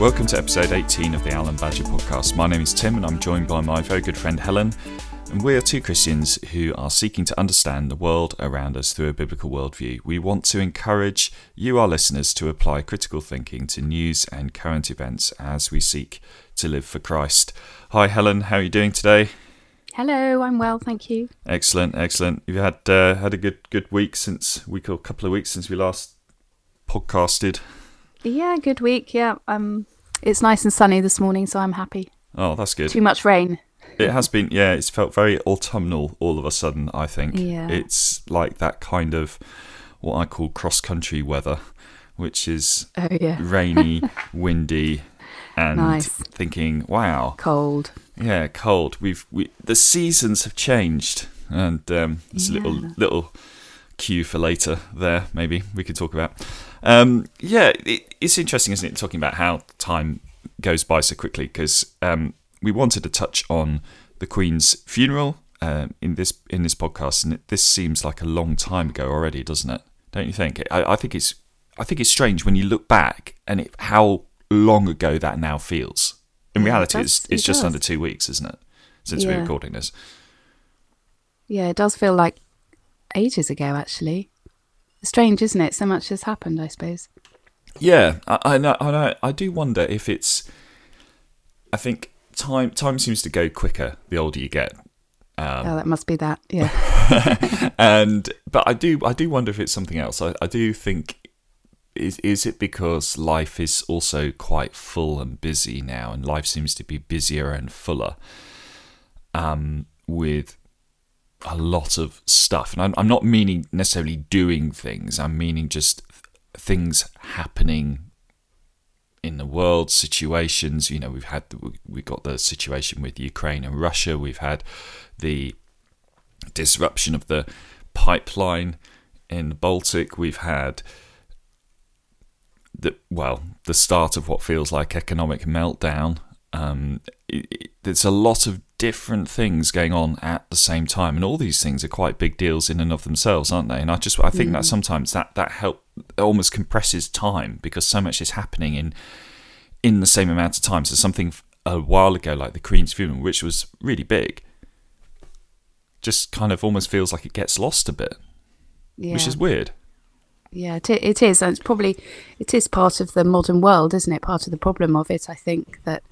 Welcome to episode 18 of the Owl and Badger podcast. My name is Tim and I'm joined by my very good friend Helen. And we are two Christians who are seeking to understand the world around us through a biblical worldview. We want to encourage you, our listeners, to apply critical thinking to news and current events as we seek to live for Christ. Hi, Helen. How are you doing today? Hello, I'm well, thank you. Excellent, excellent. You've had uh, had a good good week since week or couple of weeks since we last podcasted. Yeah, good week. Yeah, um, it's nice and sunny this morning, so I'm happy. Oh, that's good. Too much rain. It has been, yeah. It's felt very autumnal all of a sudden. I think Yeah. it's like that kind of what I call cross country weather, which is Oh yeah, rainy, windy, and Nice. thinking, wow, cold. yeah, cold. We've we the seasons have changed, and um, it's a little little cue for later. There, maybe we could talk about. Um, yeah, it, it's interesting, isn't it? Talking about how time goes by so quickly because um, we wanted to touch on the Queen's funeral um, in this in this podcast, and it, this seems like a long time ago already, doesn't it? Don't you think? I, I think it's I think it's strange when you look back and it, how long ago that now feels. In reality, does- it's it's it just does. under two weeks, isn't it? Since we're recording this. Yeah, it does feel like ages ago. Actually, strange, isn't it? So much has happened, I suppose. Yeah, I, I know. I know. I do wonder if it's. I think time time seems to go quicker the older you get, um, oh, that must be that. Yeah, and but I do I do wonder if it's something else. I, I do think is is it because life is also quite full and busy now, and life seems to be busier and fuller, um, with a lot of stuff. And I'm, I'm not meaning necessarily doing things. I'm meaning just things happening in the world, situations. You know, we've had the, we got the situation with Ukraine and Russia. We've had the disruption of the pipeline in the Baltic. We've had the well, the start of what feels like economic meltdown. Um, it, it, there's a lot of different things going on at the same time, and all these things are quite big deals in and of themselves, aren't they? And I just I think that sometimes that that help almost compresses time because so much is happening in in the same amount of time. So something a while ago, like the Queen's funeral, which was really big, just kind of almost feels like it gets lost a bit, yeah, which is weird. yeah. It, it is, and it's probably it is part of the modern world, isn't it? Part of the problem of it, I think that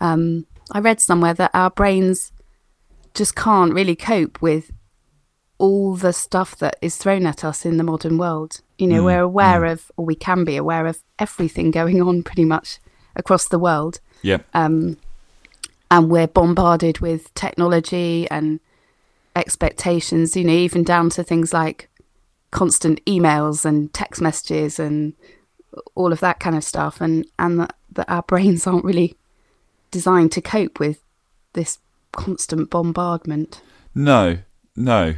um, I read somewhere that our brains just can't really cope with all the stuff that is thrown at us in the modern world. You know, Mm, we're aware of, or we can be aware of everything going on pretty much across the world. Yeah, Um, and we're bombarded with technology and expectations, you know, even down to things like constant emails and text messages and all of that kind of stuff. And, and that, that our brains aren't really designed to cope with this constant bombardment. no, no,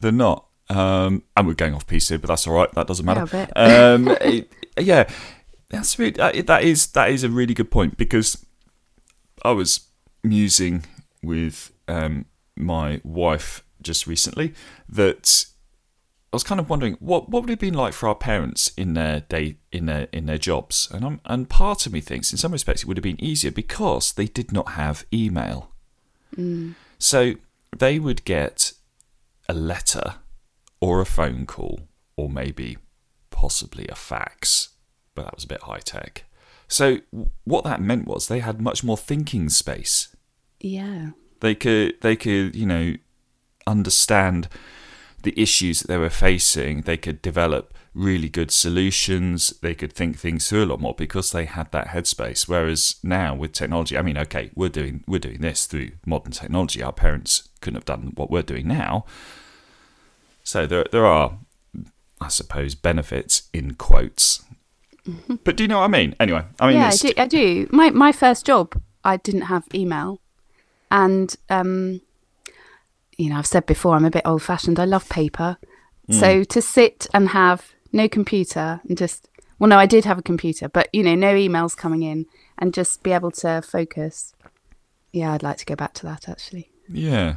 they're not. Um, and we're going off PC, but that's all right. That doesn't matter. Yeah, um, it- yeah, that's really, that that is that is a really good point because I was musing with um, my wife just recently that I was kind of wondering what what would it have been like for our parents in their day in their in their jobs, and I'm, and part of me thinks in some respects it would have been easier because they did not have email, mm. so they would get a letter or a phone call or maybe possibly a fax, but that was a bit high tech. So what that meant was they had much more thinking space. Yeah. They could they could, you know, understand the issues that they were facing. They could develop really good solutions. They could think things through a lot more because they had that headspace. Whereas now with technology, I mean, okay, we're doing we're doing this through modern technology. Our parents couldn't have done what we're doing now. So there there are, I suppose, benefits in quotes. But do you know what I mean? Anyway, I mean, yeah, I do, I do. My my first job, I didn't have email, and um, you know, I've said before, I'm a bit old fashioned. I love paper, mm. so to sit and have no computer and just well, no, I did have a computer, but you know, no emails coming in, and just be able to focus. Yeah, I'd like to go back to that actually. Yeah,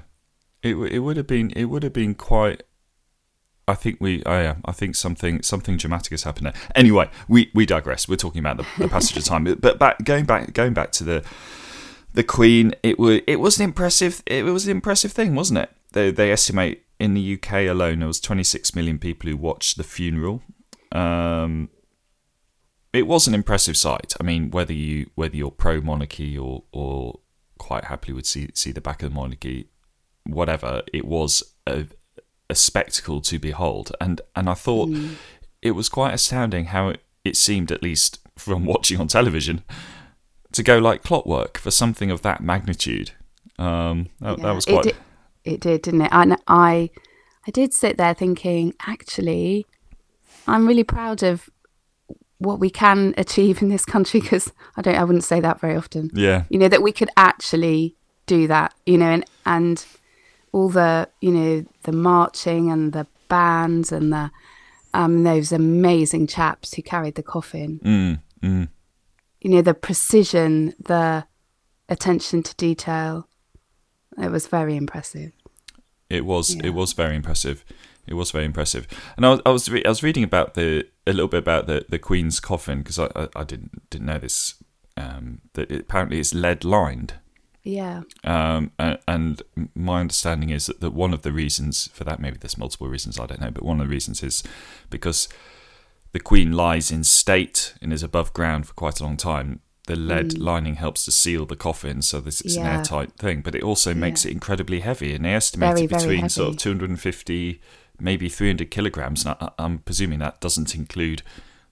it it would have been it would have been quite I think we, oh yeah, I think something something dramatic has happened there. Anyway, we, we digress. We're talking about the, the passage of time, but back going back going back to the the Queen, it was it was an impressive it was an impressive thing, wasn't it? They they estimate in the UK alone there was 26 million people who watched the funeral. Um, it was an impressive sight. I mean, whether you whether you're pro monarchy or or quite happily would see see the back of the monarchy, whatever, it was a, a spectacle to behold. And and I thought mm. it was quite astounding how it, it seemed, at least from watching on television, to go like clockwork for something of that magnitude. Um, that, yeah, that was quite. It did, it did, didn't it? And I, I did sit there thinking, actually, I'm really proud of what we can achieve in this country because I don't, I wouldn't say that very often. Yeah, you know that we could actually do that. You know, and and all the you know the marching and the bands and the um, those amazing chaps who carried the coffin. Mm, mm. You know the precision, the attention to detail. It was very impressive. It was. Yeah. It was very impressive. It was very impressive. And I was I was, re- I was reading about the a little bit about the, the Queen's coffin because I, I, I didn't didn't know this. Um, that it, apparently it's lead lined. Yeah. Um, and, and, my understanding is that, that one of the reasons for that, maybe there's multiple reasons, I don't know, but one of the reasons is because the Queen lies in state and is above ground for quite a long time. The lead mm. lining helps to seal the coffin, so this it's yeah. an airtight thing. But it also makes yeah. it incredibly heavy, and they estimate very, it between sort of 250, maybe 300 kilograms. And I, am presuming that doesn't include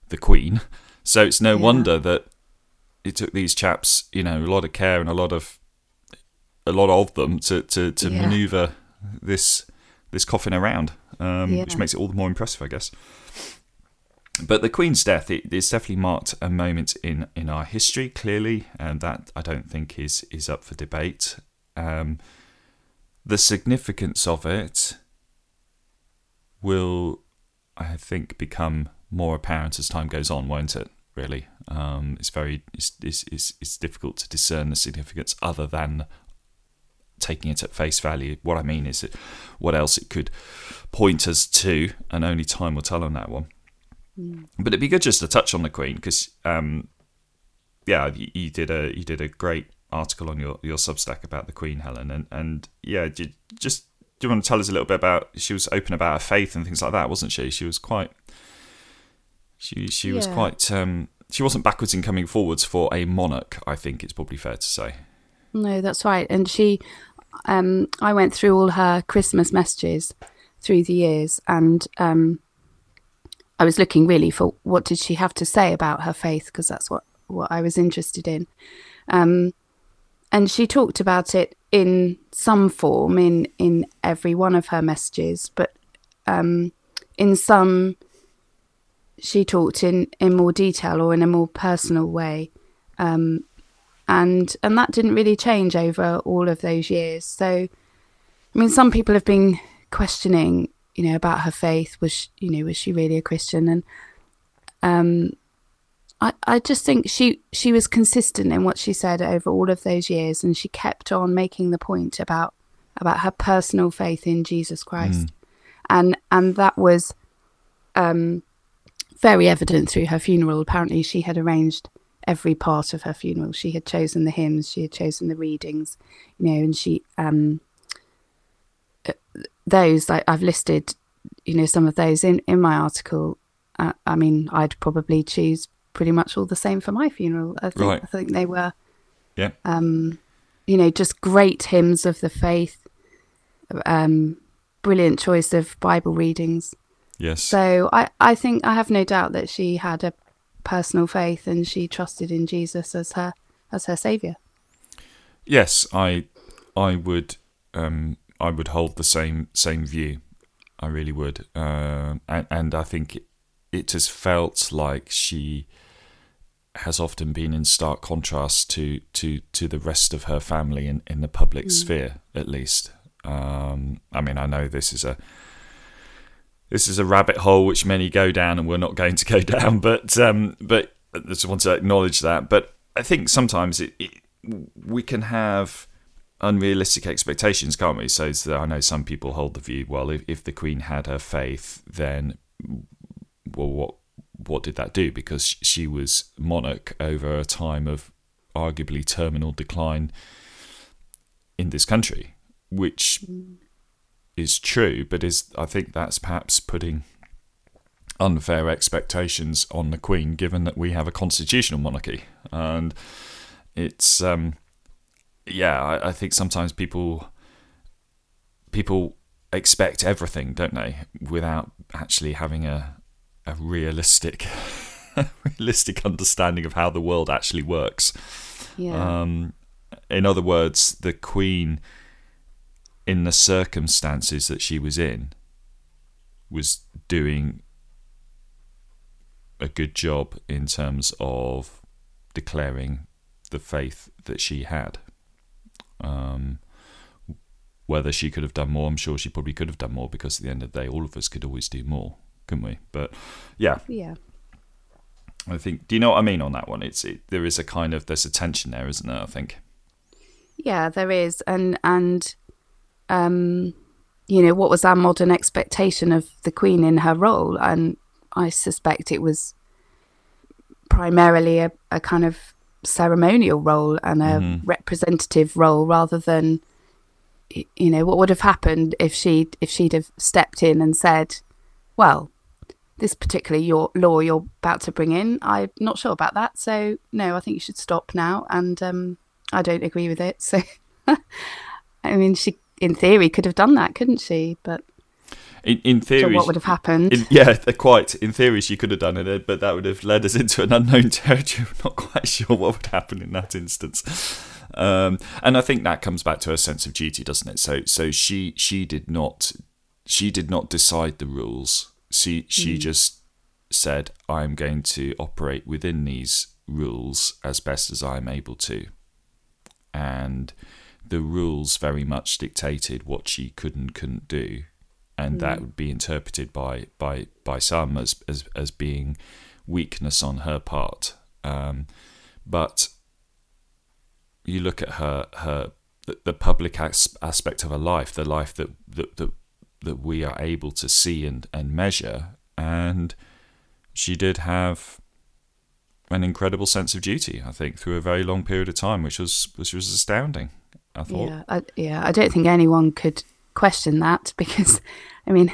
the Queen. So it's no yeah. wonder that it took these chaps, you know, a lot of care and a lot of a lot of them to to, to maneuver this this coffin around, um, which makes it all the more impressive, I guess. But the Queen's death it, it's definitely marked a moment in in our history, clearly, and that I don't think is is up for debate. Um, the significance of it will, I think, become more apparent as time goes on, won't it? Really, um, it's very it's, it's, it's, it's difficult to discern the significance other than taking it at face value. What I mean is what else it could point us to, and only time will tell on that one. Mm. But it'd be good just to touch on the Queen because, um, yeah, you, you, did a you did a great article on your, your Substack about the Queen, Helen, and and yeah, you, just do you want to tell us a little bit about? She was open about her faith and things like that, wasn't she? She was quite. She she yeah. was quite. Um, she wasn't backwards in coming forwards for a monarch. I think it's probably fair to say. No, that's right. And she, um, I went through all her Christmas messages through the years, and um, I was looking really for what did she have to say about her faith because that's what what I was interested in. Um, and she talked about it in some form in in every one of her messages, but um, in some she talked in in more detail or in a more personal way. Um, and and that didn't really change over all of those years. So, I mean, some people have been questioning, you know, about her faith. Was she, you know, was she really a Christian? And um, I I just think she she was consistent in what she said over all of those years, and she kept on making the point about about her personal faith in Jesus Christ, mm. and and that was um, very evident through her funeral. Apparently, she had arranged every part of her funeral. She had chosen the hymns, she had chosen the readings, you know, and she um those I, I've listed, you know, some of those in in my article. Uh, I mean, I'd probably choose pretty much all the same for my funeral. I think right. I think they were, yeah, um, you know, just great hymns of the faith. Um, brilliant choice of Bible readings. Yes. So I, I think I have no doubt that she had a personal faith and she trusted in Jesus as her as her savior. Yes, I I would um, I would hold the same same view. I really would, uh, and, and I think it, has felt like she has often been in stark contrast to to to the rest of her family in, in the public mm. sphere, at least. Um, I mean, I know this is a this is a rabbit hole which many go down, and we're not going to go down. But um, but I just want to acknowledge that. But I think sometimes it, it, we can have unrealistic expectations, can't we? So, so I know some people hold the view, well, if, if the Queen had her faith, then well, what what did that do? Because she was monarch over a time of arguably terminal decline in this country, which mm. is true, but is I think that's perhaps putting unfair expectations on the Queen, given that we have a constitutional monarchy, and it's um, yeah, I, I think sometimes people people expect everything, don't they, without actually having a a realistic realistic understanding of how the world actually works. Yeah. Um, in other words, the Queen, in the circumstances that she was in, was doing a good job in terms of declaring the faith that she had. Um, whether she could have done more, I'm sure she probably could have done more because at the end of the day, all of us could always do more, couldn't we? But yeah, yeah. I think. Do you know what I mean on that one? It's it, there is a kind of there's a tension there, isn't there? I think. Yeah, there is, and and um, you know, what was our modern expectation of the Queen in her role? And I suspect it was primarily a, a kind of ceremonial role and a mm. representative role rather than you know what would have happened if she if she'd have stepped in and said well this particular your law you're about to bring in i'm not sure about that so no i think you should stop now and um, i don't agree with it so i mean she in theory could have done that couldn't she but in, in theory, so what would have happened? In, yeah, quite. In theory, she could have done it, but that would have led us into an unknown territory. I'm not quite sure what would happen in that instance. Um, and I think that comes back to her sense of duty, doesn't it? So, so she she did not she did not decide the rules. She she mm. just said, "I'm going to operate within these rules as best as I'm able to," and the rules very much dictated what she could and couldn't do and mm. that would be interpreted by by by some as as, as being weakness on her part. Um, but you look at her her the, the public as, aspect of her life, the life that, that that that we are able to see and and measure, and she did have an incredible sense of duty. I think through a very long period of time, which was which was astounding. I thought. Yeah, I, yeah. I don't think anyone could question that because, I mean,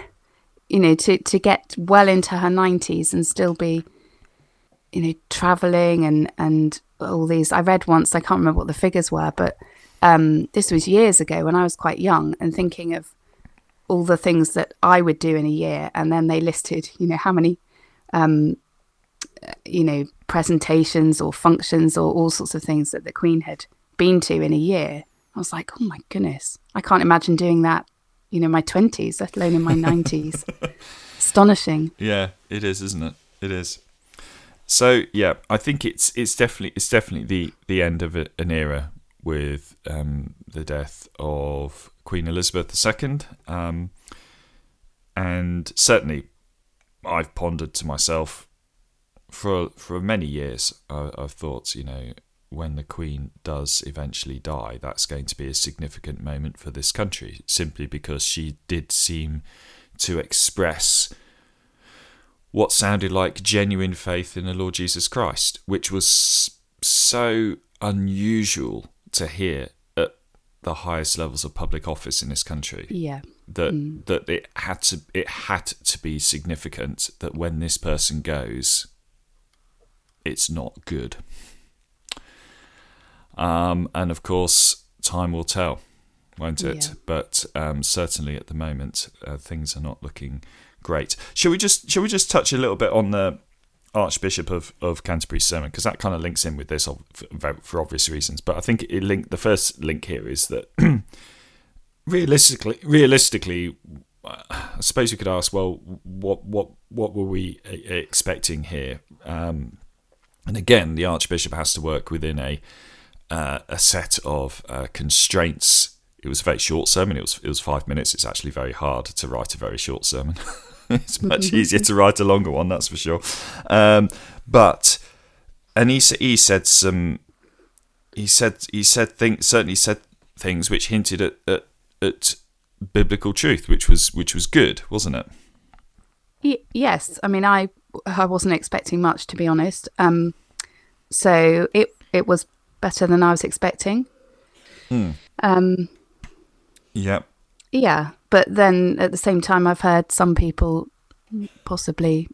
you know, to to get well into her nineties and still be, you know, traveling and and all these. I read once. I can't remember what the figures were, but um, this was years ago when I was quite young and thinking of all the things that I would do in a year, and then they listed, you know, how many, um, you know, presentations or functions or all sorts of things that the Queen had been to in a year. I was like, oh my goodness, I can't imagine doing that you know, my 20s, let alone in my 90s. Astonishing. Yeah, it is, isn't it? It is. So yeah, I think it's it's definitely it's definitely the the end of an era with um, the death of Queen Elizabeth II, um, and certainly I've pondered to myself for for many years. I, I've thought, you know, when the Queen does eventually die, that's going to be a significant moment for this country, simply because she did seem to express what sounded like genuine faith in the Lord Jesus Christ, which was so unusual to hear at the highest levels of public office in this country. Yeah. That mm. that it had to it had to be significant that when this person goes, it's not good. Um, and of course, time will tell, won't it? Yeah. But um, certainly at the moment, uh, things are not looking great. Shall we just shall we just touch a little bit on the Archbishop of, of Canterbury's sermon because that kind of links in with this for, for obvious reasons. But I think it link the first link here is that realistically, realistically, I suppose we could ask, well, what what what were we expecting here? Um, and again, the Archbishop has to work within a uh, a set of uh, constraints. It was a very short sermon. It was it was five minutes. It's actually very hard to write a very short sermon. it's much easier to write a longer one, that's for sure. Um, but and he he said some. He said he said things certainly said things which hinted at, at at biblical truth, which was which was good, wasn't it? Y- yes, I mean, I I wasn't expecting much to be honest. Um, so it it was better than I was expecting. Um, Yeah. yeah, but then at the same time, I've heard some people possibly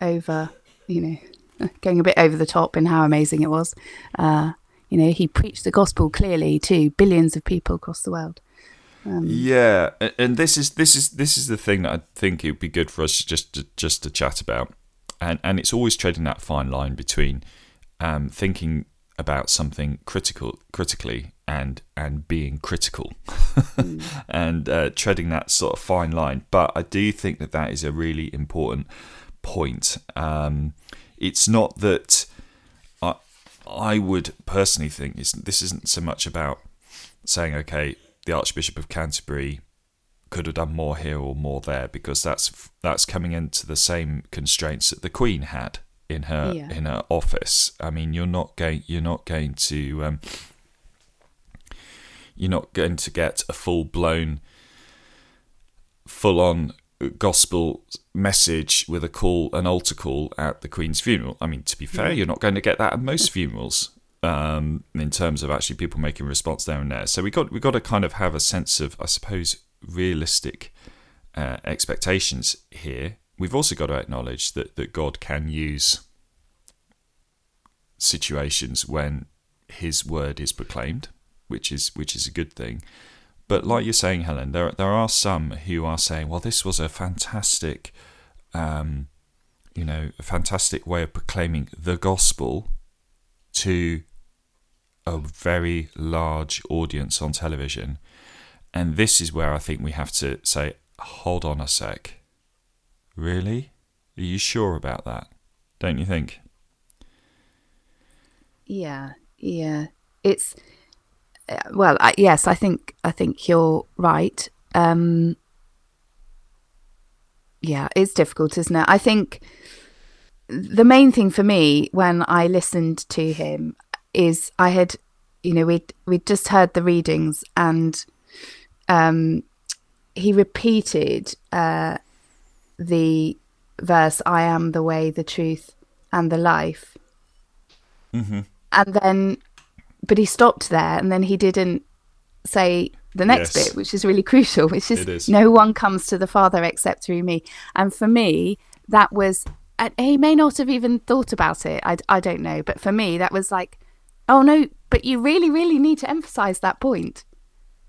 over, you know, going a bit over the top in how amazing it was. Uh, you know, he preached the gospel clearly to billions of people across the world. Yeah, and this is this is this is the thing that I think it would be good for us just to, just to chat about, and and it's always treading that fine line between um, thinking about something critical critically and and being critical, and uh, treading that sort of fine line. But I do think that that is a really important point. Um, it's not that I I would personally think it's, this isn't so much about saying okay the Archbishop of Canterbury could have done more here or more there because that's that's coming into the same constraints that the Queen had in her Yeah. in her office. I mean, you're not going you're not going to um, you're not going to get a full blown, full on gospel message with a call, an altar call at the Queen's funeral. I mean, to be fair, you're not going to get that at most funerals um, in terms of actually people making response there and there. So we got we got to kind of have a sense of, I suppose, realistic uh, expectations here. We've also got to acknowledge that that God can use situations when His word is proclaimed, which is which is a good thing. But like you're saying, Helen, there there are some who are saying, "Well, this was a fantastic, um, you know, a fantastic way of proclaiming the gospel to a very large audience on television." And this is where I think we have to say, "Hold on a sec, really? Are you sure about that? Don't you think?" Yeah, yeah. It's uh, well, I, yes, I think I think you're right. Um, yeah, it's difficult, isn't it? I think the main thing for me when I listened to him is I had, you know, we'd we'd just heard the readings and um, he repeated uh, the verse, "I am the way, the truth, and the life." Mm-hmm. and then but he stopped there and then he didn't say the next Yes. bit which is really crucial which is, is. no one comes to the father except through me and for me that was and he may not have even thought about it I, I don't know but for me that was like oh no but you really really need to emphasize that point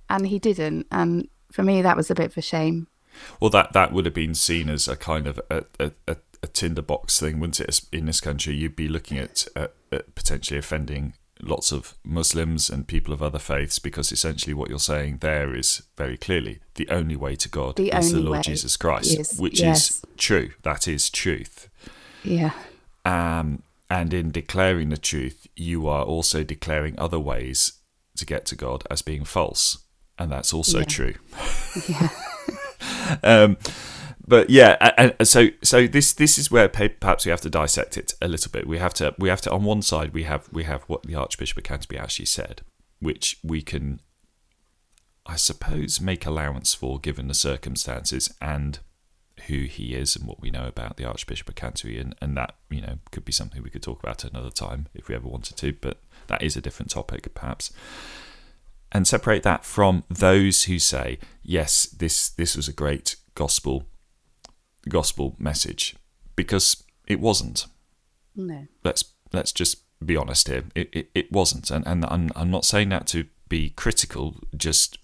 and he didn't and for me that was a bit of a shame Well, that that would have been seen as a kind of a, a, a, a tinderbox thing, wouldn't it? In this country, you'd be looking at, at, at potentially offending lots of Muslims and people of other faiths because essentially what you're saying there is very clearly the only way to God The is the Lord Jesus Christ, is- which yes. is true. That is truth. yeah Um, and in declaring the truth, you are also declaring other ways to get to God as being false, and that's also Yeah. true. yeah um, but yeah, so so this this is where perhaps we have to dissect it a little bit. We have to we have to on one side we have we have what the Archbishop of Canterbury actually said, which we can, I suppose, make allowance for given the circumstances and who he is and what we know about the Archbishop of Canterbury, and, and that you know could be something we could talk about another time if we ever wanted to. But that is a different topic, perhaps and separate that from those who say, yes, this this was a great gospel gospel message, because it wasn't. no Let's let's just be honest here. It it, it wasn't, and and I'm I'm not saying that to be critical, just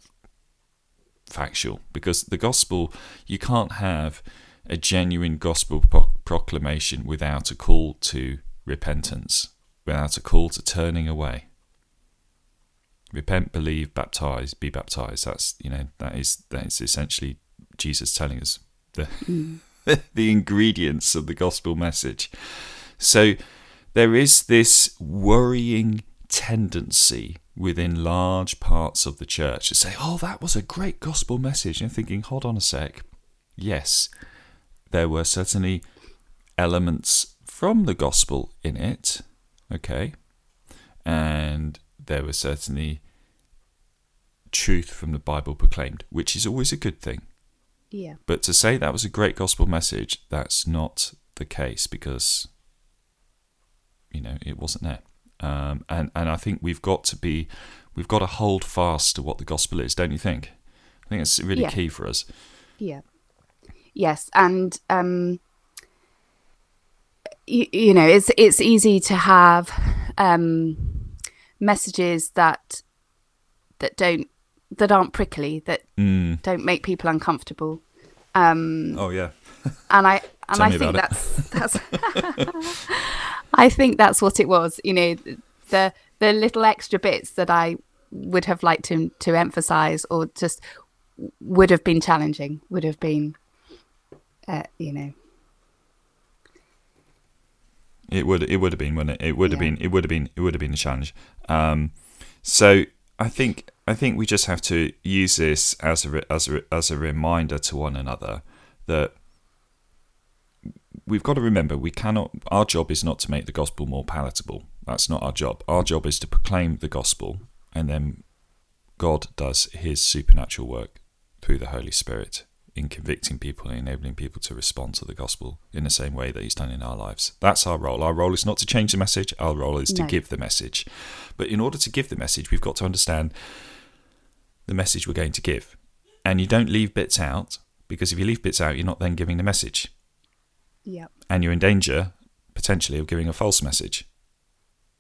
factual, because the gospel you can't have a genuine gospel pro- proclamation without a call to repentance, without a call to turning away repent believe baptize be baptized. That's you know that is that is essentially jesus telling us the hmm. the ingredients of the gospel message. So there is this worrying tendency within large parts of the church to say oh that was a great gospel message. And thinking hold on a sec. Yes there were certainly elements from the gospel in it okay? And there was certainly truth from the Bible proclaimed, which is always a good thing. Yeah. But to say that was a great gospel message, that's not the case because, you know, it wasn't there. Um, and and I think we've got to be, we've got to hold fast to what the gospel is, don't you think? I think it's really Yeah. key for us. Yeah. Yes, and um, you, you know, it's it's easy to have um, messages that that don't that aren't prickly, that Mm. don't make people uncomfortable. Um, Oh yeah. and I and I think that's that's I think that's what it was. You know, the the little extra bits that I would have liked to to emphasize or just would have been challenging, would have been, uh, you know, It would it would have been, wouldn't it? It would have Yeah. been it would have been it would have been a challenge. Um, so I think I think we just have to use this as a as a as a reminder to one another that we've got to remember we cannot. Our job is not to make the gospel more palatable. That's not our job. Our job is to proclaim the gospel, and then God does His supernatural work through the Holy Spirit in convicting people and enabling people to respond to the gospel in the same way that He's done in our lives. That's our role. Our role is not to change the message, our role is to No. give the message. But in order to give the message, we've got to understand the message we're going to give. And you don't leave bits out, because if you leave bits out, you're not then giving the message. yeah, And you're in danger, potentially, of giving a false message,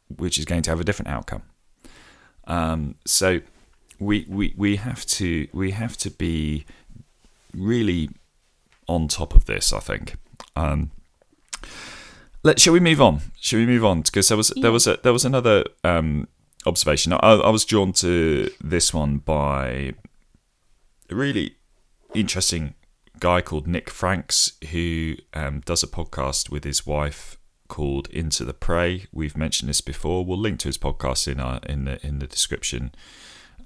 which is going to have a different outcome. Um, so we, we we have to we have to be really on top of this. I think. Um, let shall we move on? Shall we move on? Because there was there was a there was another um, observation. I, I was drawn to this one by a really interesting guy called Nick Franks who um, does a podcast with his wife called Into the Pray. We've mentioned this before. We'll link to his podcast in our in the in the description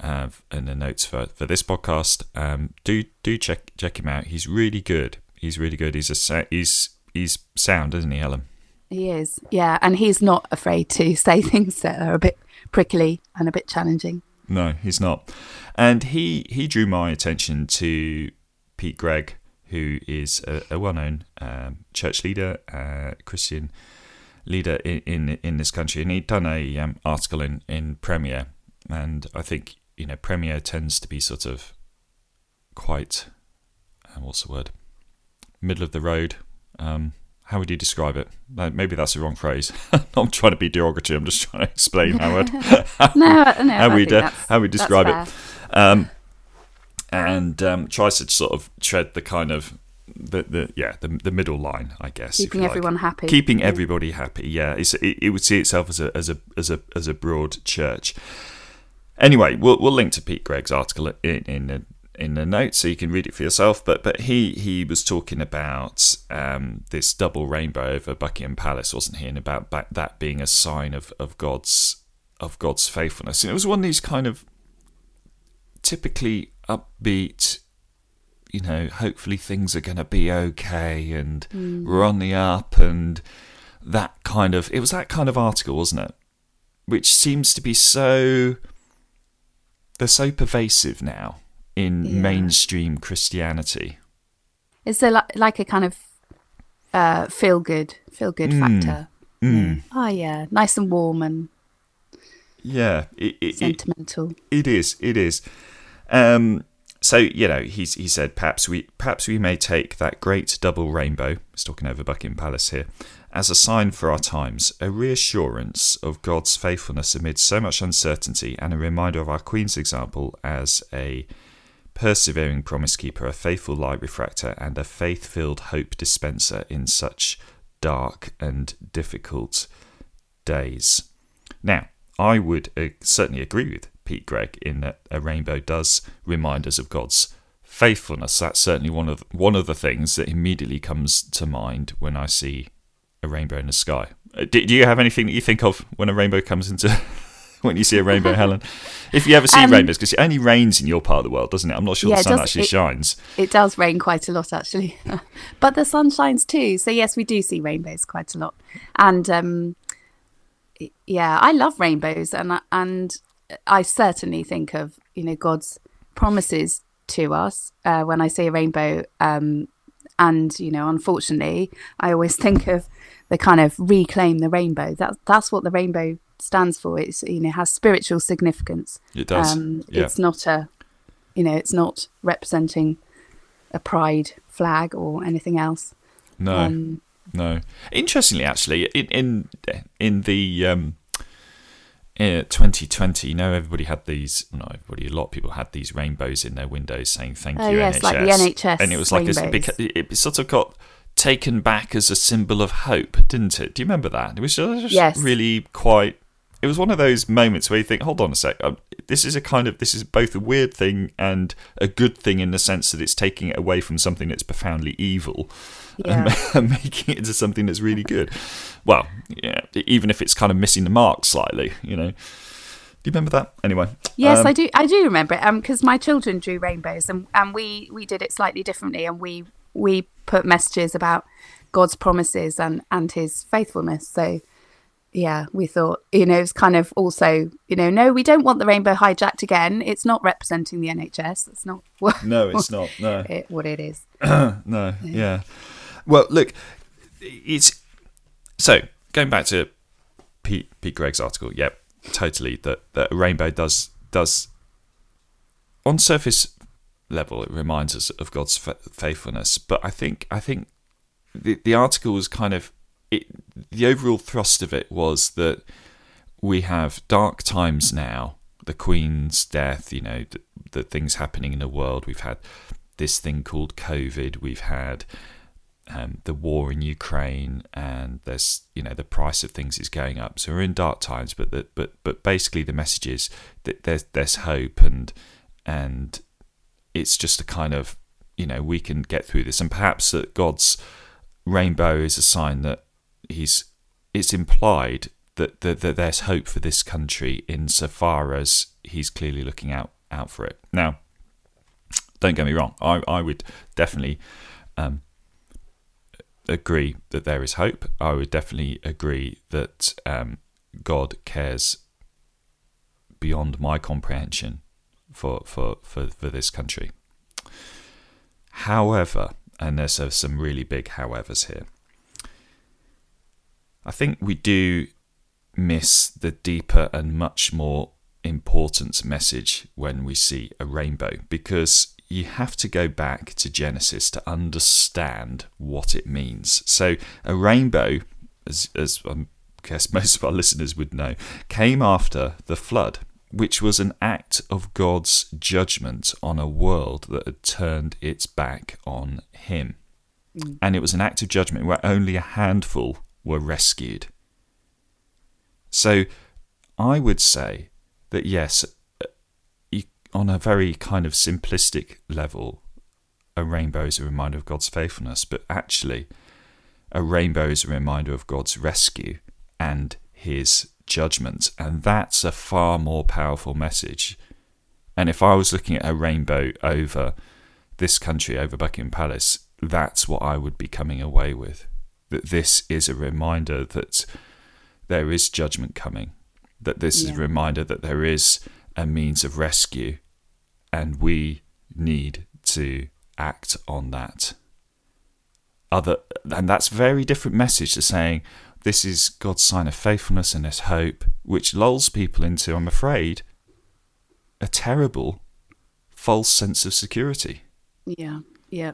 uh, and the notes for, for this podcast. Um, do do check check him out. He's really good. He's really good. He's a he's he's sound, isn't he, Helen? he is. Yeah, and he's not afraid to say things that are a bit prickly and a bit challenging. No, he's not. And he he drew my attention to Pete Greig, who is a, a well-known um, church leader, uh, Christian leader in, in in this country, and he'd done a um, article in in Premier, and I think you know Premier tends to be sort of quite uh, what's the word middle of the road. Um, how would you describe it? Maybe that's the wrong phrase. I'm trying to be derogatory. I'm just trying to explain how I'd, No, no, how we uh, how we describe it, um, and um, tries to sort of tread the kind of the, the yeah the, the middle line, I guess. Keeping you like. everyone happy. keeping Yeah. everybody happy. Yeah, it's, it, it would see itself as a as a as a as a broad church. Anyway, we'll we'll link to Pete Greig's article in in the, in the notes so you can read it for yourself. But but he he was talking about um, this double rainbow over Buckingham Palace, wasn't he? And about that, that being a sign of of God's of God's faithfulness. And it was one of these kind of typically upbeat you know, hopefully things are going to be okay and we're on the up and that kind of it was that kind of article, wasn't it? Which seems to be so they're so pervasive now in Yeah. mainstream Christianity. Is there like, like a kind of uh, feel good, feel good factor? Mm. Oh yeah, nice and warm and Yeah, it, it, it, sentimental. It is. It is. Um, so you know, he's he said perhaps we perhaps we may take that great double rainbow. He's talking over Buckingham Palace here, as a sign for our times, a reassurance of God's faithfulness amid so much uncertainty, and a reminder of our Queen's example as a persevering promise keeper, a faithful light refractor, and a faith-filled hope dispenser in such dark and difficult days. Now, I would uh, certainly agree with Pete Greig in that a rainbow does remind us of God's faithfulness. That's certainly one of one of the things that immediately comes to mind when I see a rainbow in the sky. Uh, Do, do you have anything that you think of when a rainbow comes into when you see a rainbow, Helen? If you ever see Um, rainbows, because it only rains in your part of the world, doesn't it? I'm not sure Yeah, the sun does- actually it- shines. It does rain quite a lot actually, but the sun shines too. So yes, we do see rainbows quite a lot, and um, yeah, I love rainbows, and I- and I certainly think of you know God's promises to us uh, when I see a rainbow. Um, and you know, unfortunately, I always think of the kind of reclaim the rainbow. That's that's what the rainbow stands for. It's you know has spiritual significance. It does. Um, yeah. It's not a, you know, it's not representing a pride flag or anything else. no. Um, No. Interestingly, actually, in in in the um, in 2020, you know, everybody had these. Not everybody. A lot of people had these rainbows in their windows saying "Thank Oh, you, yes, NHS." like the NHS and it was like a, rainbows. it sort of got taken back as a symbol of hope, didn't it? Do you remember that? It was just Yes. really quite. It was one of those moments where you think, "Hold on a sec, um, this is a kind of this is both a weird thing and a good thing in the sense that it's taking it away from something that's profoundly evil." and yeah. ma- making it into something that's really good. Well, yeah, even if it's kind of missing the mark slightly, you know. Do you remember that? Anyway. Yes, um, I do. I do remember it because my children drew rainbows, and, and we we did it slightly differently, and we we put messages about God's promises and and His faithfulness. So yeah, we thought you know it's kind of also you know no, we don't want the rainbow hijacked again. It's not representing the NHS. It's not what No, it's not. No, it, what it is. no, yeah. Well, look, it's so going back to Pete, Pete Greig's article. Yep, totally. That that a rainbow does does on surface level it reminds us of God's fa- faithfulness, but I think I think the the article was kind of it, the overall thrust of it was that we have dark times now. The Queen's death, you know, the, the things happening in the world. We've had this thing called COVID. We've had um, the war in Ukraine, and there's you know the price of things is going up. So we're in dark times, but the, but but basically the message is that there's there's hope, and and it's just a kind of you know we can get through this, and perhaps that God's rainbow is a sign that he's it's implied that, that that there's hope for this country insofar as he's clearly looking out out for it. Now, don't get me wrong, I I would definitely. Um, agree that there is hope. I would definitely agree that um, God cares beyond my comprehension for, for, for, for this country. However, and there's some really big howevers here, I think we do miss the deeper and much more important message when we see a rainbow because you have to go back to Genesis to understand what it means. So, a rainbow, as, as I guess most of our listeners would know, came after the flood, which was an act of God's judgment on a world that had turned its back on Him. Mm. And it was an act of judgment where only a handful were rescued. So, I would say that yes, uh, on a very kind of simplistic level, a rainbow is a reminder of God's faithfulness, but actually, a rainbow is a reminder of God's rescue and his judgment. And that's a far more powerful message. And if I was looking at a rainbow over this country, over Buckingham Palace, that's what I would be coming away with. That this is a reminder that there is judgment coming, that this is a reminder that there is a means of rescue, and we need to act on that. Other and that's very different message to saying this is God's sign of faithfulness and there's hope, which lulls people into, I'm afraid, a terrible false sense of security. Yeah, yeah,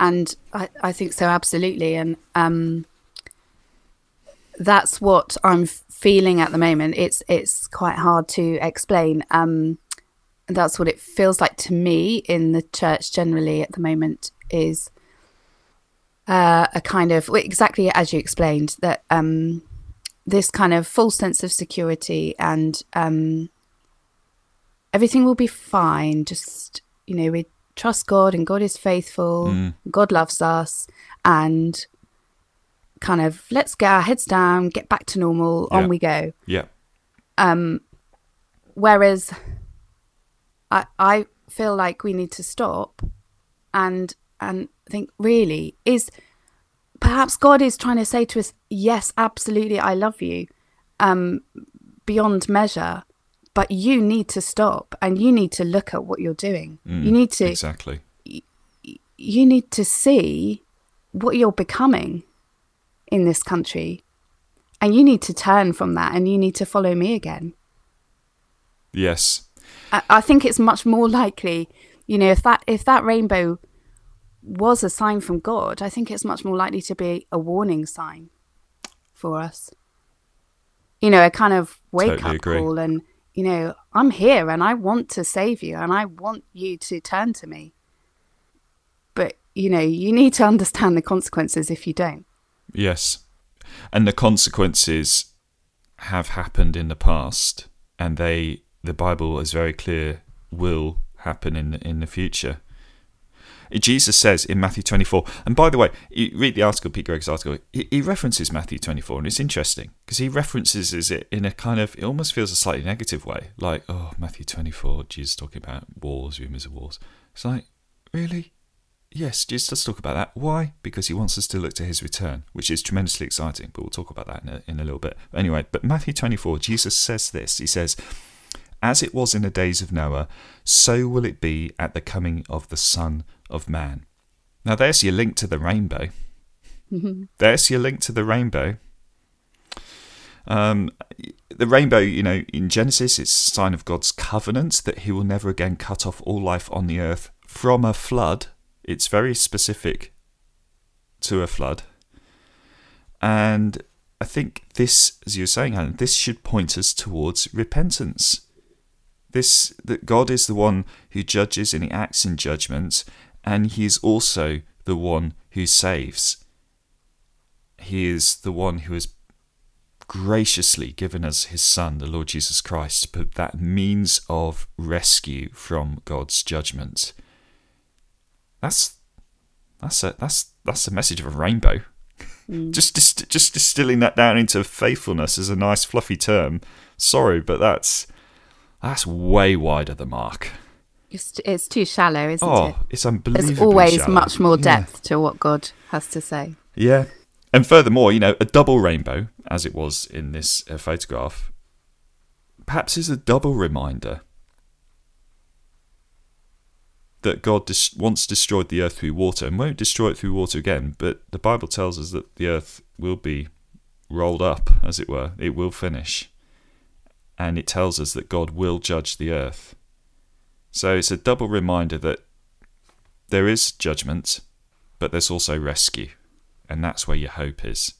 and I, I think so absolutely, and um, that's what I'm feeling at the moment. It's it's quite hard to explain. Um, that's what it feels like to me in the church generally at the moment is uh, a kind of well, exactly as you explained that um, this kind of full sense of security and um, everything will be fine. Just you know, we trust God and God is faithful. Mm. God loves us, and kind of let's get our heads down, get back to normal. Yeah. On we go. Yeah. Um, whereas I I feel like we need to stop and and think really is perhaps God is trying to say to us, yes, absolutely, I love you, um, beyond measure, but you need to stop and you need to look at what you're doing. you need to exactly. you need to see what you're becoming in this country. And you need to turn from that and you need to follow me again. Yes. I, I think it's much more likely, you know, if that if that rainbow was a sign from God, I think it's much more likely to be a warning sign for us. You know, a kind of wake Totally up agree. call and you know, I'm here and I want to save you and I want you to turn to me. But, you know, you need to understand the consequences if you don't. Yes. And the consequences have happened in the past and they the Bible is very clear will happen in the, in the future. Jesus says in Matthew 24, and by the way, you read the article, Pete Greig's article, he, references Matthew 24, and it's interesting because he references it in a kind of, it almost feels a slightly negative way, like, oh, Matthew 24, Jesus talking about wars, rumours of wars. It's like, really? Yes, Jesus does talk about that. Why? Because he wants us to look to his return, which is tremendously exciting, but we'll talk about that in a, in a little bit. Anyway, but Matthew 24, Jesus says this. He says, As it was in the days of Noah, so will it be at the coming of the Son of Man. Now, there's your link to the rainbow. there's your link to the rainbow. Um, the rainbow, you know, in Genesis, it's a sign of God's covenant that He will never again cut off all life on the earth from a flood. It's very specific to a flood. And I think this, as you were saying, Alan, this should point us towards repentance. This that God is the one who judges and He acts in judgment, and He is also the one who saves. He is the one who has graciously given us his son, the Lord Jesus Christ, but that means of rescue from God's judgment. That's that's a that's that's the message of a rainbow. Hmm. just just just distilling that down into faithfulness is a nice fluffy term. Sorry, but that's that's way wider the mark. It's, it's too shallow, isn't it? Oh, it's unbelievably There's always shallow. much more Yeah. depth to what God has to say. Yeah. And furthermore, you know, a double rainbow, as it was in this uh, photograph, perhaps is a double reminder that God dis- once destroyed the earth through water and won't destroy it through water again. But the Bible tells us that the earth will be rolled up, as it were. It will finish. And it tells us that God will judge the earth. So it's a double reminder that there is judgment, but there's also rescue and that's where your hope is.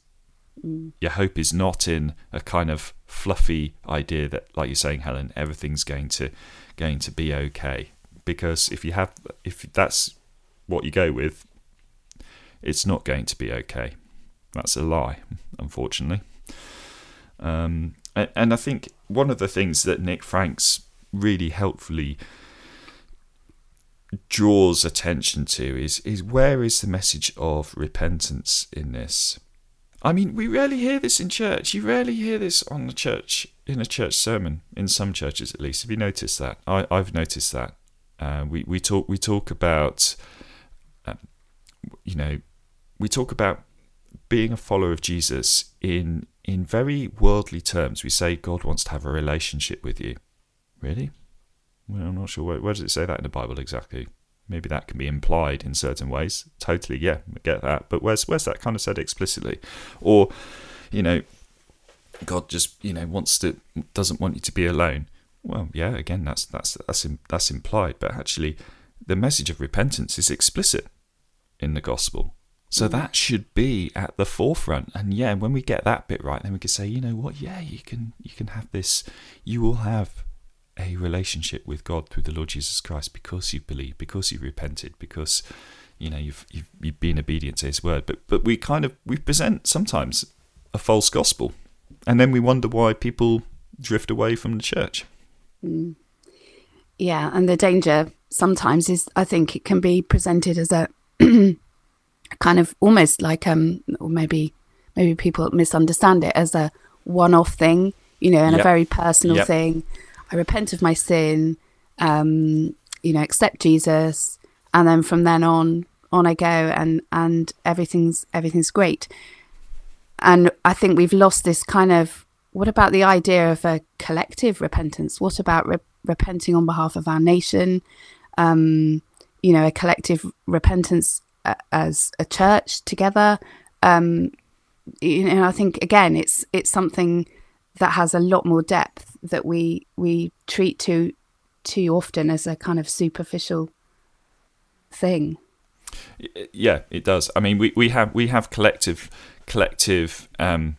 Your hope is not in a kind of fluffy idea that, like you're saying, Helen, everything's going to going to be okay. Because if you have, if that's what you go with, it's not going to be okay. That's a lie, unfortunately. Um, and, and I think one of the things that Nick Franks really helpfully draws attention to is is where is the message of repentance in this? I mean, we rarely hear this in church. You rarely hear this on the church in a church sermon. In some churches, at least, have you noticed that? I, I've noticed that. Uh, we we talk we talk about, um, you know, we talk about being a follower of Jesus in in very worldly terms. We say God wants to have a relationship with you. Really? Well, I'm not sure where, where does it say that in the Bible exactly. Maybe that can be implied in certain ways. Totally, yeah, I get that. But where's where's that kind of said explicitly? Or, you know, God just you know wants to doesn't want you to be alone. Well, yeah, again, that's that's that's that's implied. But actually, the message of repentance is explicit in the gospel. So mm. that should be at the forefront. And yeah, when we get that bit right, then we can say, you know what? Yeah, you can you can have this. You will have a relationship with God through the Lord Jesus Christ because you've believed, because you've repented, because you know you've you've, you've been obedient to His word. But but we kind of we present sometimes a false gospel, and then we wonder why people drift away from the church. Yeah, and the danger sometimes is I think it can be presented as a kind of almost like um or maybe maybe people misunderstand it as a one-off thing, you know, and Yep. a very personal Yep. thing. I repent of my sin, um, you know, accept Jesus, and then from then on on I go and and everything's everything's great. And I think we've lost this kind of what about the idea of a collective repentance? What about re- repenting on behalf of our nation? Um, you know, a collective repentance uh, as a church together. Um, you know, I think again, it's it's something that has a lot more depth that we we treat too too often as a kind of superficial thing. Yeah, it does. I mean, we, we have we have collective collective um,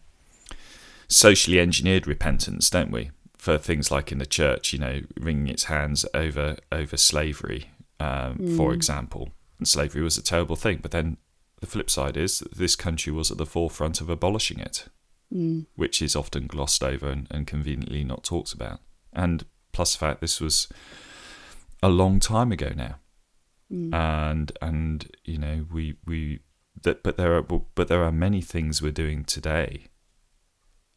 socially engineered repentance, don't we? For things like in the church, you know, wringing its hands over over slavery, um, mm. for example. And slavery was a terrible thing, but then the flip side is that this country was at the forefront of abolishing it, mm. which is often glossed over and, and conveniently not talked about. And plus the fact this was a long time ago now, mm. and and you know we we that but there are but there are many things we're doing today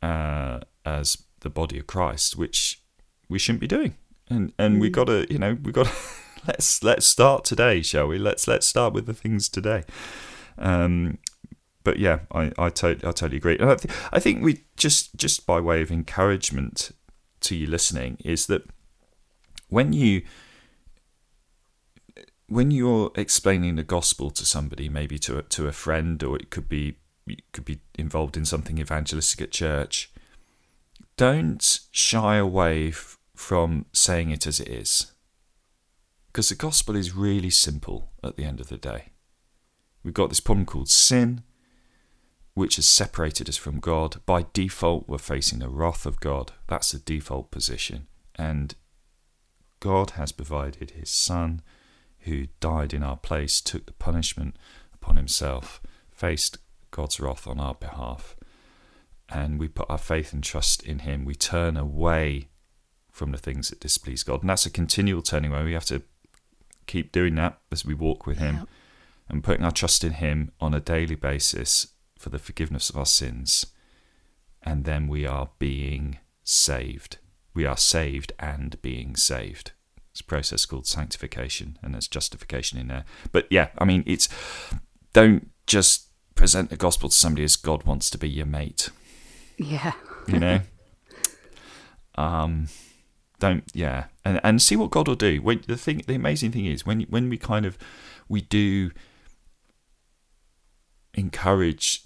uh, as the body of Christ, which we shouldn't be doing. And and mm. we got to, you know, we got to let's let's start today, shall we? Let's let's start with the things today. Um, but yeah, I I totally I totally agree. And I, th- I think we just just by way of encouragement to you listening is that when you when you're explaining the gospel to somebody, maybe to a, to a friend, or it could be you could be involved in something evangelistic at church, don't shy away f- from saying it as it is. Because the gospel is really simple at the end of the day. We've got this problem called sin, which has separated us from God. By default, we're facing the wrath of God. That's the default position. And God has provided his Son, who died in our place, took the punishment upon himself, faced God's wrath on our behalf, and we put our faith and trust in Him. We turn away from the things that displease God. And that's a continual turning away. We have to keep doing that as we walk with Him and putting our trust in Him on a daily basis for the forgiveness of our sins. And then we are being saved. We are saved and being saved. It's a process called sanctification, and there's justification in there. But yeah, I mean, it's don't just present the gospel to somebody as God wants to be your mate. Yeah. you know? Um don't yeah. And and see what God will do. When the thing the amazing thing is when when we kind of we do encourage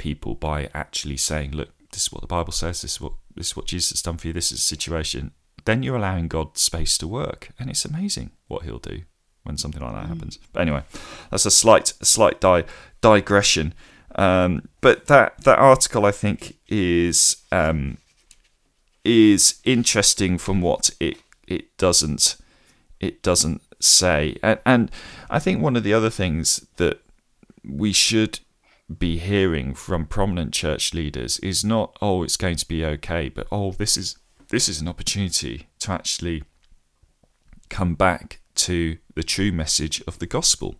people by actually saying, look, this is what the Bible says, this is what this is what Jesus has done for you, this is a situation, then you're allowing God space to work. And it's amazing what he'll do when something like that mm. happens. But anyway, that's a slight a slight di- digression. Um, but that that article I think is um, is interesting from what it it doesn't it doesn't say, and, and I think one of the other things that we should be hearing from prominent church leaders is not oh it's going to be okay, but oh this is this is an opportunity to actually come back to the true message of the gospel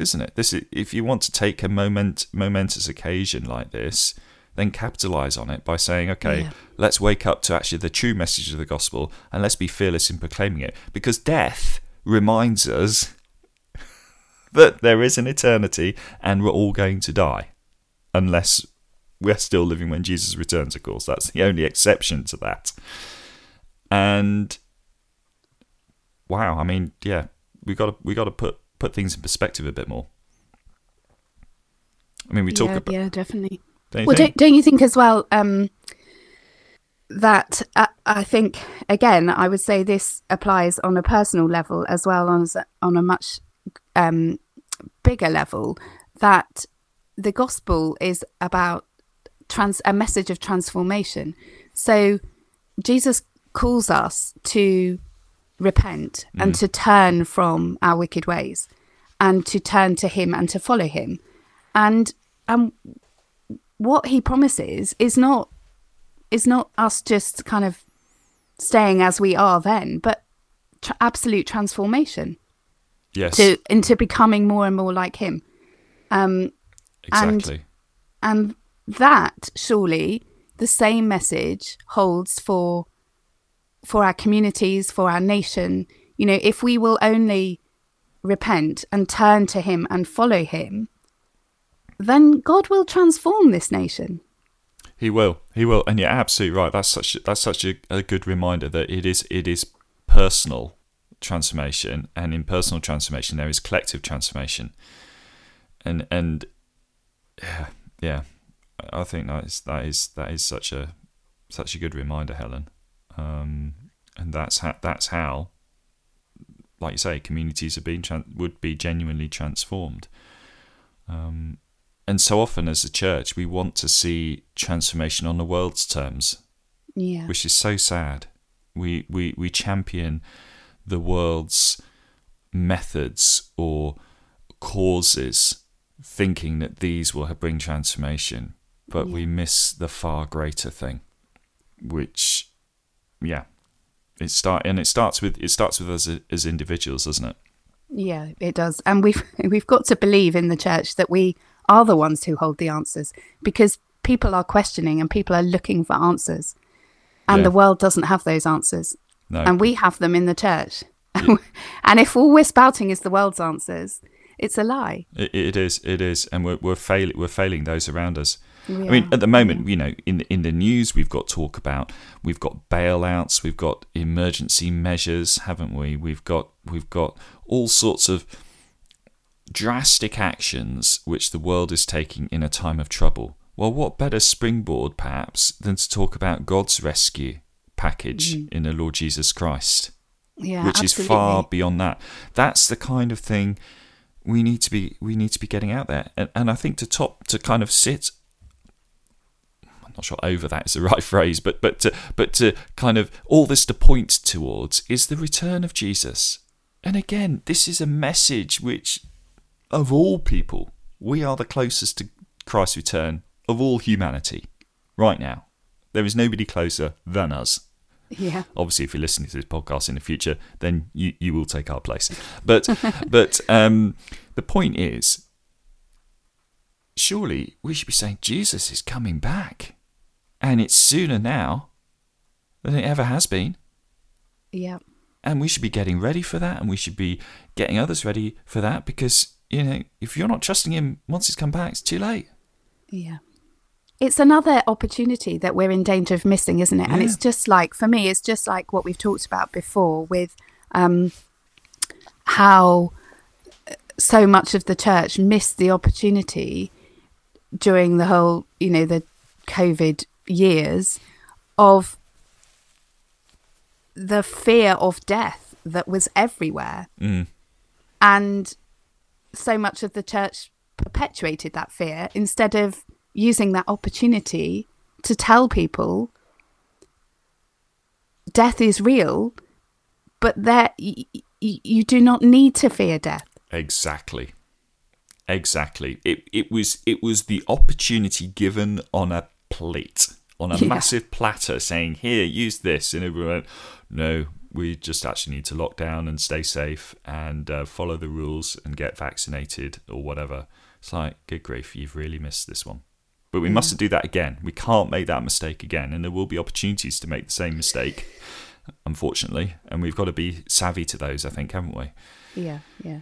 isn't it? This is, if you want to take a moment momentous occasion like this, then capitalize on it by saying, okay, yeah. let's wake up to actually the true message of the gospel and let's be fearless in proclaiming it. Because death reminds us that there is an eternity and we're all going to die. Unless we're still living when Jesus returns, of course. That's the only exception to that. And wow, I mean, yeah, we got to we got to put put things in perspective a bit more. I mean, we talk yeah, about yeah, definitely. Don't well, don't, don't, you think as well um, that uh, I think again, I would say this applies on a personal level as well as on a much um, bigger level. That the gospel is about trans a message of transformation. So Jesus calls us to repent mm. and to turn from our wicked ways and to turn to him and to follow him and um what he promises is not is not us just kind of staying as we are then but tr- absolute transformation yes to into becoming more and more like him um exactly and, and that surely the same message holds for for our communities, for our nation. You know, if we will only repent and turn to Him and follow Him, then God will transform this nation. He will. He will. And you're absolutely right. That's such that's such a, a good reminder that it is it is personal transformation, and in personal transformation there is collective transformation. And and yeah, yeah, I think that is that is that is such a such a good reminder, Helen. Um, and that's how that's how, like you say, communities have been would be genuinely transformed. Um, and so often as a church, we want to see transformation on the world's terms, yeah, which is so sad. We we we champion the world's methods or causes, thinking that these will bring transformation, but yeah. we miss the far greater thing, which, yeah, it start and it starts with it starts with us as individuals, doesn't it? Yeah, it does, and we've we've got to believe in the church that we are the ones who hold the answers because people are questioning and people are looking for answers. And yeah. the world doesn't have those answers. No. And we have them in the church. Yeah. and if all we're spouting is the world's answers, it's a lie. it, it is. It is. And we're, we're, fail- we're failing those around us. I mean, at the moment, you know, in in the news, we've got talk about we've got bailouts, we've got emergency measures, haven't we? We've got we've got all sorts of drastic actions which the world is taking in a time of trouble. Well, what better springboard, perhaps, than to talk about God's rescue package mm. in the Lord Jesus Christ? Yeah, which absolutely. is far beyond that. That's the kind of thing we need to be we need to be getting out there. And, and I think to top to kind of sit I'm not sure over that is the right phrase, but but to, but to kind of all this to point towards is the return of Jesus. And again, this is a message which of all people, we are the closest to Christ's return of all humanity right now. There is nobody closer than us. Yeah. Obviously, if you're listening to this podcast in the future, then you, you will take our place. But but um, the point is, surely we should be saying Jesus is coming back, and it's sooner now than it ever has been. Yeah. And we should be getting ready for that, and we should be getting others ready for that because you know, if you're not trusting him once he's come back, it's too late. Yeah. It's another opportunity that we're in danger of missing, isn't it? Yeah. And it's just like, for me, it's just like what we've talked about before with um, how so much of the church missed the opportunity during the whole, you know, the COVID years of the fear of death that was everywhere. Mm. And so much of the church perpetuated that fear instead of using that opportunity to tell people death is real, but that y- y- you do not need to fear death. Exactly. Exactly. It it was it was the opportunity given on a plate, on a yeah. massive platter, saying, "Here, use this," and everyone went, "No, we just actually need to lock down and stay safe and uh, follow the rules and get vaccinated or whatever. It's like, good grief, you've really missed this one. But we mm. mustn't do that again. We can't make that mistake again. And there will be opportunities to make the same mistake, unfortunately. And we've got to be savvy to those, I think, haven't we? Yeah, yeah.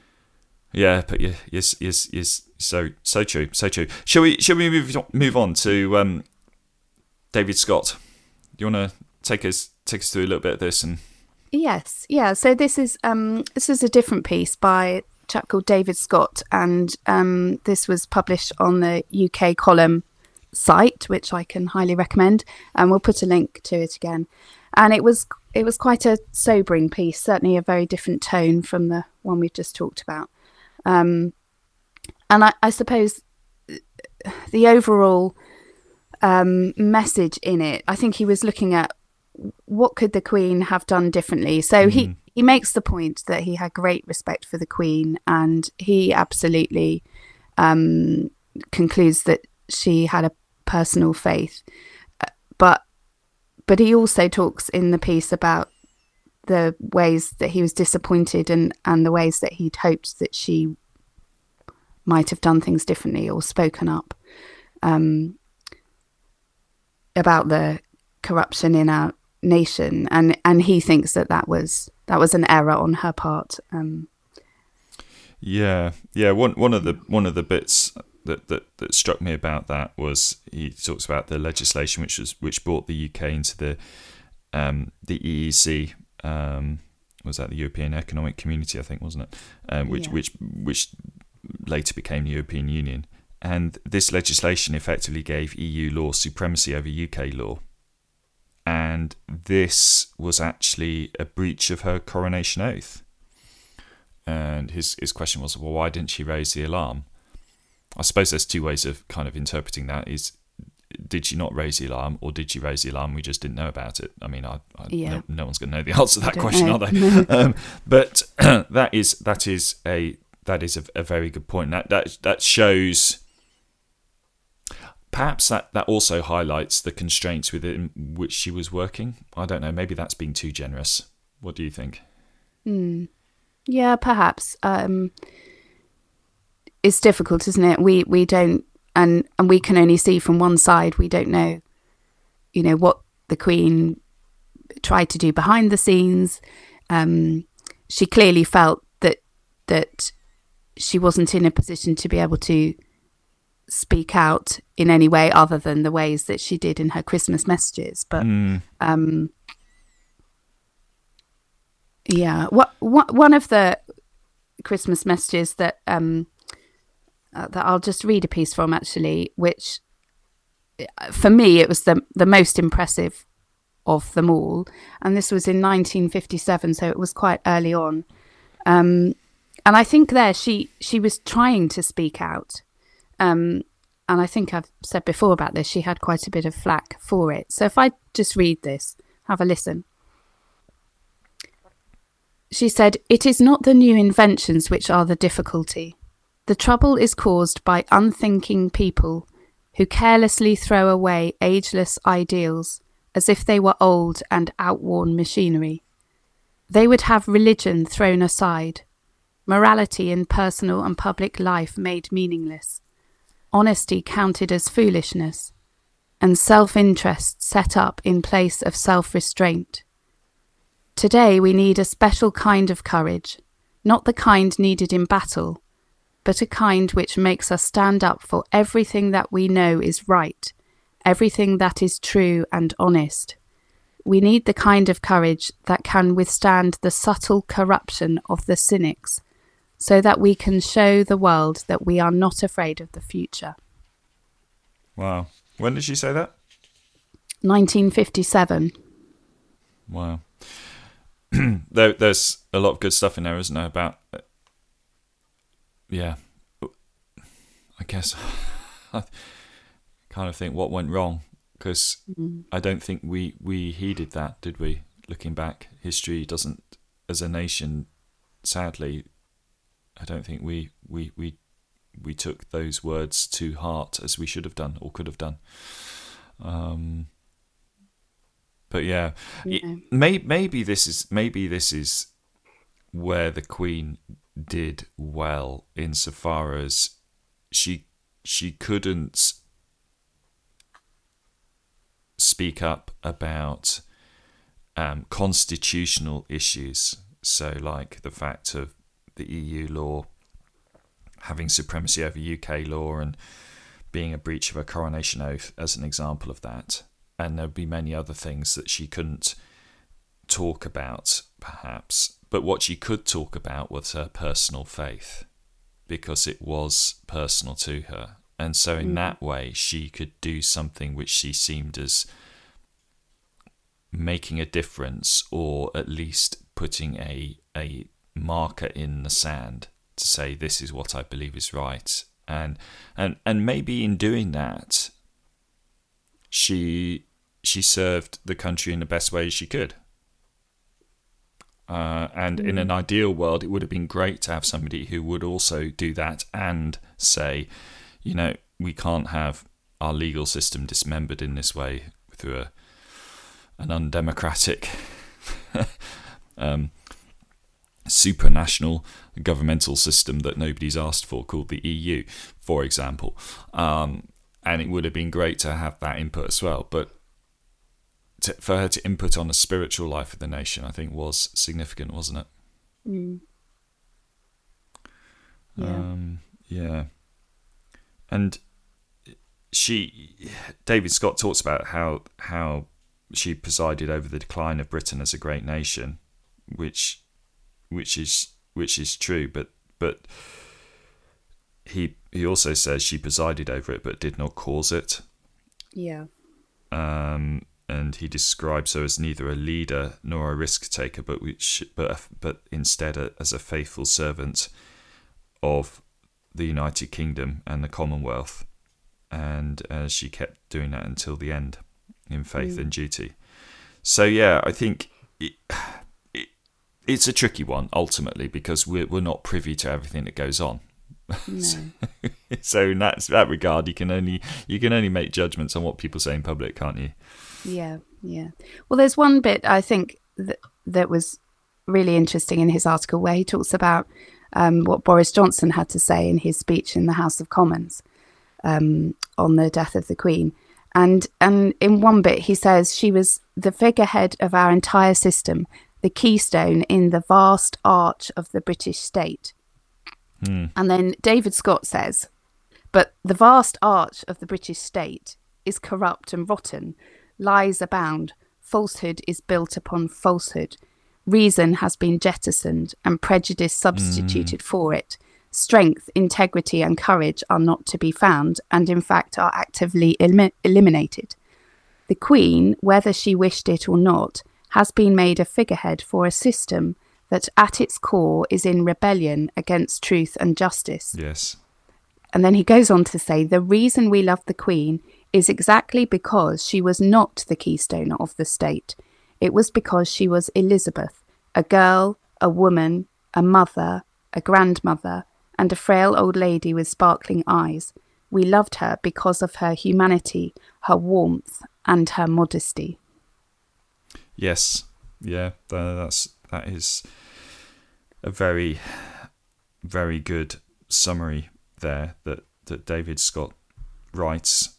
Yeah, but yeah, yes, yes, yes. So, so true, so true. Shall we? Shall we move move on to um, David Scott? Do you want to take us take us through a little bit of this and Yes, yeah. So this is um, this is a different piece by a chap called David Scott, and um, this was published on the UK column site, which I can highly recommend, and we'll put a link to it again. And it was it was quite a sobering piece, certainly a very different tone from the one we've just talked about. Um, and I, I, suppose the overall um, message in it, I think he was looking at what could the Queen have done differently? So mm. he mm-hmm. he makes the point that he had great respect for the Queen, and he absolutely um, concludes that she had a personal faith. But but he also talks in the piece about the ways that he was disappointed and and the ways that he'd hoped that she might have done things differently or spoken up um, about the corruption in our nation, and and he thinks that that was that was an error on her part. Um, yeah, yeah. One one of the one of the bits that, that that struck me about that was he talks about the legislation which was which brought the UK into the um, the EEC. Um, was that the European Economic Community? I think wasn't it? Um, which Yeah. which which later became the European Union. And this legislation effectively gave EU law supremacy over UK law. And this was actually a breach of her coronation oath. And his, his question was, well, why didn't she raise the alarm? I suppose there's two ways of kind of interpreting that is did she not raise the alarm or did she raise the alarm? We just didn't know about it. I mean I, I, Yeah. no, no one's going to know the answer to that question know. are they? Um, but that is that is a that is a, a very good point. That that that shows perhaps that that also highlights the constraints within which she was working. I don't know maybe that's being too generous. What do you think? Yeah, perhaps. Um, it's difficult, isn't it? We we don't, and and we can only see from one side. We don't know, you know, what the Queen tried to do behind the scenes. Um, she clearly felt that that she wasn't in a position to be able to speak out in any way other than the ways that she did in her Christmas messages. But Mm, um, yeah, what, what one of the Christmas messages that um, uh, that I'll just read a piece from actually, which uh, for me it was the the most impressive of them all, and this was in 1957, so it was quite early on. Um, and I think there she she was trying to speak out, um, and I think I've said before about this. She had quite a bit of flack for it. So if I just read this, have a listen. She said, It is not the new inventions which are the difficulty. The trouble is caused by unthinking people who carelessly throw away ageless ideals as if they were old and outworn machinery. They would have religion thrown aside, morality in personal and public life made meaningless, honesty counted as foolishness, and self interest set up in place of self restraint. Today we need a special kind of courage, not the kind needed in battle, but a kind which makes us stand up for everything that we know is right, everything that is true and honest. We need the kind of courage that can withstand the subtle corruption of the cynics, so that we can show the world that we are not afraid of the future. wow when did she say that 1957. Wow. there, there's a lot of good stuff in there, isn't there? About, yeah, I guess I kind of think what went wrong because I don't think we we heeded that, did we? Looking back, history doesn't, as a nation, sadly, I don't think we we we we took those words to heart as we should have done or could have done. Um, but yeah, Yeah. may, maybe this is maybe this is where the Queen did well insofar as she she couldn't speak up about um, constitutional issues. So, like the fact of the EU law having supremacy over UK law and being a breach of a coronation oath as an example of that. And there'd be many other things that she couldn't talk about, perhaps. But what she could talk about was her personal faith, because it was personal to her. And so, in mm. that way, she could do something which she seemed as making a difference, or at least putting a a marker in the sand to say this is what I believe is right. And and and maybe in doing that, she she served the country in the best way she could. Uh, and in an ideal world, it would have been great to have somebody who would also do that and say, you know, we can't have our legal system dismembered in this way through a an undemocratic, um, supranational governmental system that nobody's asked for, called the EU, for example. Um, and it would have been great to have that input as well. But to, for her to input on the spiritual life of the nation, I think was significant, wasn't it? Mm. Yeah. Um, yeah. and she, David Scott talks about how how she presided over the decline of Britain as a great nation, which which is which is true, but but he he also says she presided over it but did not cause it. Yeah. Um, and he describes her as neither a leader nor a risk taker, but which but but instead a, as a faithful servant of the United Kingdom and the Commonwealth, and uh, she kept doing that until the end in faith mm. and duty. So yeah, I think it, it, it's a tricky one ultimately because we're we're not privy to everything that goes on. No. so, so in that that regard, you can only you can only make judgments on what people say in public, can't you? Yeah, yeah. Well, there's one bit I think that that was really interesting in his article where he talks about um, what Boris Johnson had to say in his speech in the House of Commons um, on the death of the Queen. And and in one bit he says she was the figurehead of our entire system, the keystone in the vast arch of the British state. Mm. And then David Scott says, but the vast arch of the British state is corrupt and rotten, lies abound, falsehood is built upon falsehood, reason has been jettisoned and prejudice substituted mm. for it. Strength, integrity, and courage are not to be found, and in fact are actively elim- eliminated. The Queen, whether she wished it or not, has been made a figurehead for a system that at its core is in rebellion against truth and justice. Yes. And then he goes on to say the reason we love the Queen is exactly because she was not the keystone of the state. It was because she was Elizabeth, a girl, a woman, a mother, a grandmother, and a frail old lady with sparkling eyes. We loved her because of her humanity, her warmth, and her modesty. Yes, yeah, that's that is a very, very good summary there that that David Scott writes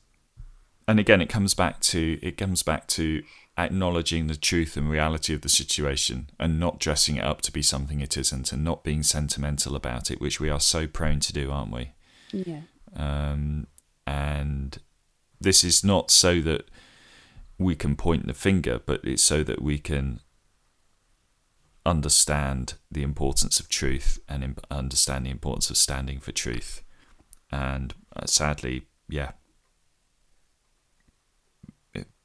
and again, it comes back to it comes back to acknowledging the truth and reality of the situation and not dressing it up to be something it isn't and not being sentimental about it, which we are so prone to do, aren't we? Yeah. Um, and this is not so that we can point the finger, but it's so that we can understand the importance of truth and understand the importance of standing for truth. And uh, sadly, yeah,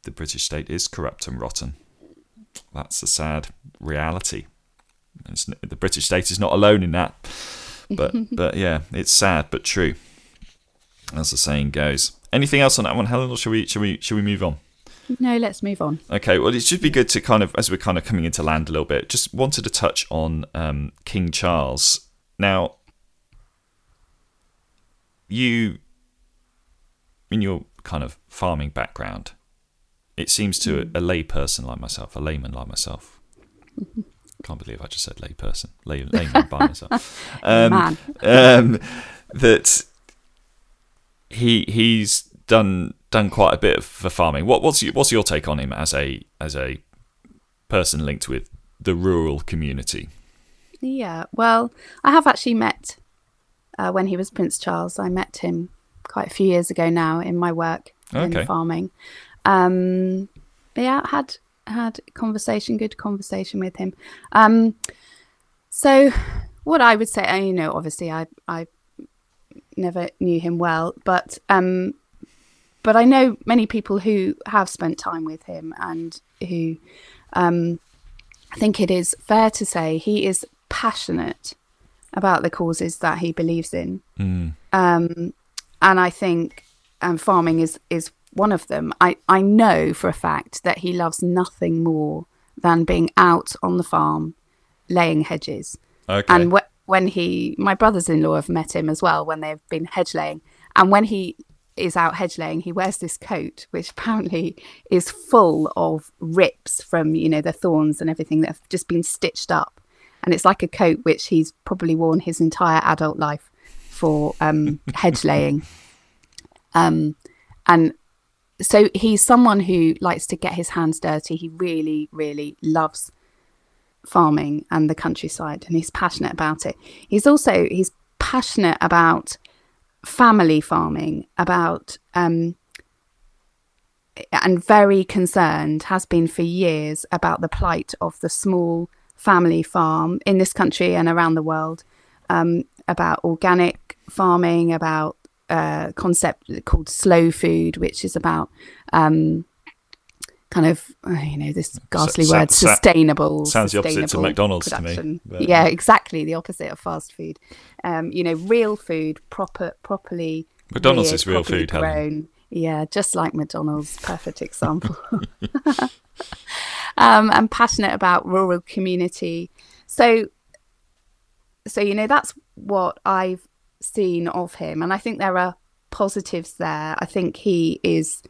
the British state is corrupt and rotten. That's a sad reality. It's, the British state is not alone in that. But but yeah, it's sad but true, as the saying goes. Anything else on that one, Helen, or should we should we should we move on? No, let's move on. Okay, well, it should be good to kind of, as we're kind of coming into land a little bit, just wanted to touch on um, King Charles. Now, you, in your kind of farming background, it seems to a, a lay person like myself, a layman like myself. Can't believe I just said lay person, lay, layman by myself. Um, um, that he he's done done quite a bit for farming. What what's your, what's your take on him as a as a person linked with the rural community? Yeah, well, I have actually met uh, when he was Prince Charles. I met him quite a few years ago now in my work okay. in farming, um, yeah, had had conversation, good conversation with him. Um, so what I would say, you know, obviously I I never knew him well, but um, but I know many people who have spent time with him and who um, I think it is fair to say he is passionate about the causes that he believes in. Mm. Um, and I think um, farming is is one of them, I, I know for a fact that he loves nothing more than being out on the farm laying hedges. Okay. And wh- when he, my brothers in law have met him as well when they've been hedge laying. And when he is out hedge laying, he wears this coat, which apparently is full of rips from, you know, the thorns and everything that have just been stitched up. And it's like a coat which he's probably worn his entire adult life for um, hedge laying. Um, and so he's someone who likes to get his hands dirty. He really, really loves farming and the countryside, and he's passionate about it. He's also he's passionate about family farming, about um, and very concerned has been for years about the plight of the small family farm in this country and around the world, um, about organic farming, about uh, concept called slow food, which is about um, kind of uh, you know this ghastly word sustainable sounds sustainable the opposite to mcdonald's production. to me yeah exactly the opposite of fast food um, you know real food proper properly mcdonald's reared, is real food grown. Helen. yeah just like mcdonald's perfect example um, i'm passionate about rural community so so you know that's what i've seen of him and i think there are positives there i think he is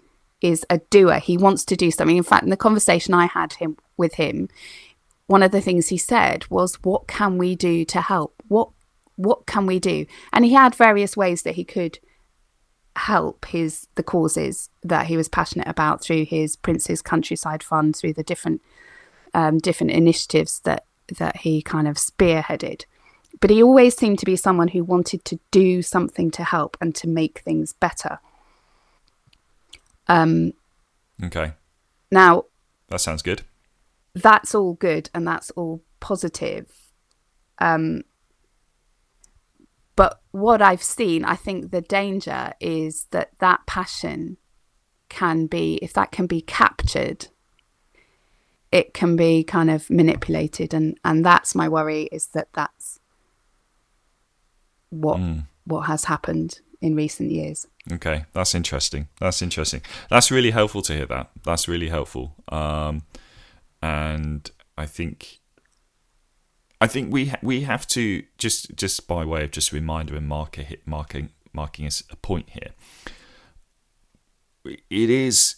is a doer. He wants to do something. In fact, in the conversation I had him with him, one of the things he said was, "What can we do to help? What what can we do?" And he had various ways that he could help his the causes that he was passionate about through his Prince's Countryside Fund, through the different um, different initiatives that that he kind of spearheaded. But he always seemed to be someone who wanted to do something to help and to make things better. Um, okay. Now, that sounds good. That's all good and that's all positive. Um, but what I've seen, I think the danger is that that passion can be, if that can be captured, it can be kind of manipulated, and and that's my worry is that that's what mm. what has happened in recent years. Okay, that's interesting. That's interesting. That's really helpful to hear that. That's really helpful. Um, and I think I think we ha- we have to just just by way of just reminder and marker hit marking marking as a point here. It is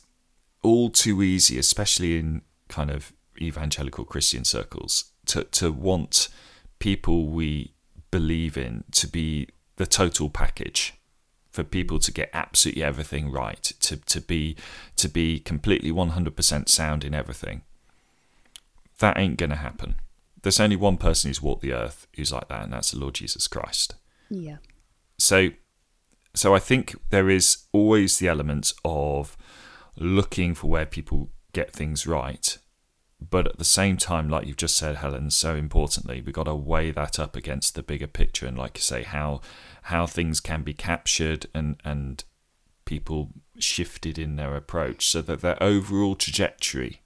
all too easy, especially in kind of evangelical Christian circles, to to want people we believe in to be the total package for people to get absolutely everything right, to, to be to be completely 100% sound in everything. That ain't going to happen. There's only one person who's walked the earth who's like that, and that's the Lord Jesus Christ. Yeah. So, so I think there is always the element of looking for where people get things right, but at the same time, like you've just said, Helen, so importantly, we've got to weigh that up against the bigger picture and, like you say, how how things can be captured and and people shifted in their approach so that their overall trajectory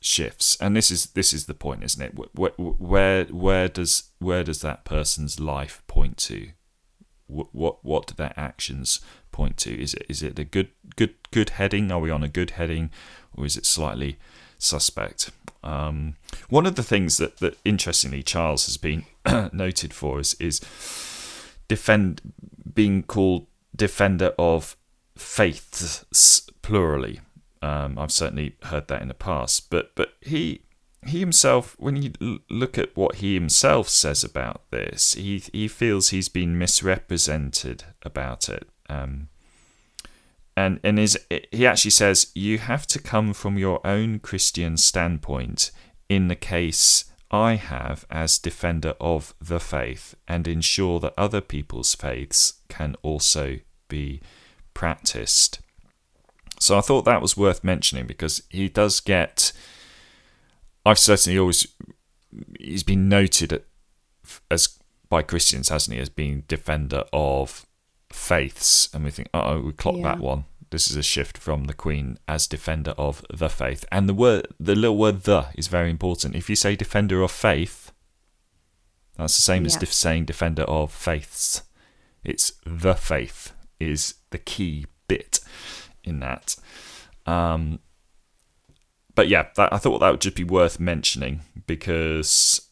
shifts. And this is this is the point isn't it? Where where where does where does that person's life point to? What what what do their actions point to? Is it is it a good good good heading? Are we on a good heading? Or is it slightly suspect um, one of the things that that interestingly Charles has been noted for is is defend being called defender of faiths plurally. Um, I've certainly heard that in the past, but but he he himself, when you look at what he himself says about this, he he feels he's been misrepresented about it. Um, and and is he actually says you have to come from your own Christian standpoint in the case I have as defender of the faith and ensure that other people's faiths can also be practiced. So I thought that was worth mentioning because he does get. I've certainly always he's been noted as by Christians, hasn't he, as being defender of faiths, and we think, oh, we clocked yeah. that one. This is a shift from the Queen as defender of the faith. And the word, the little word "the" is very important. If you say defender of faith, that's the same yeah. as def- saying defender of faiths. It's the faith is the key bit in that. Um, but yeah, that, I thought that would just be worth mentioning because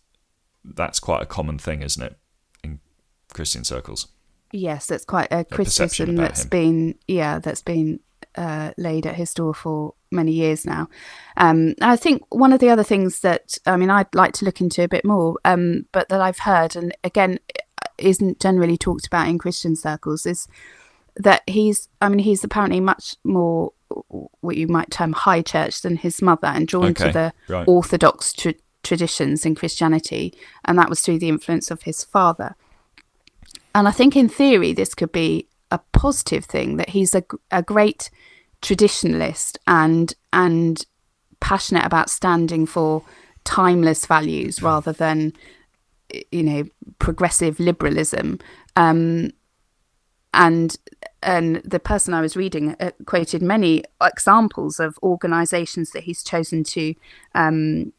that's quite a common thing, isn't it, in Christian circles? Yes, that's quite a, a criticism that's him. been yeah that's been uh, laid at his door for many years now. Um, I think one of the other things that I mean I'd like to look into a bit more, um, but that I've heard and again isn't generally talked about in Christian circles is that he's I mean he's apparently much more what you might term high church than his mother and drawn okay, to the right. orthodox tra- traditions in Christianity, and that was through the influence of his father and I think in theory this could be a positive thing that he's a, a great traditionalist and and passionate about standing for timeless values rather than you know progressive liberalism. Um, and and the person I was reading uh, quoted many examples of organisations that he's chosen to, um,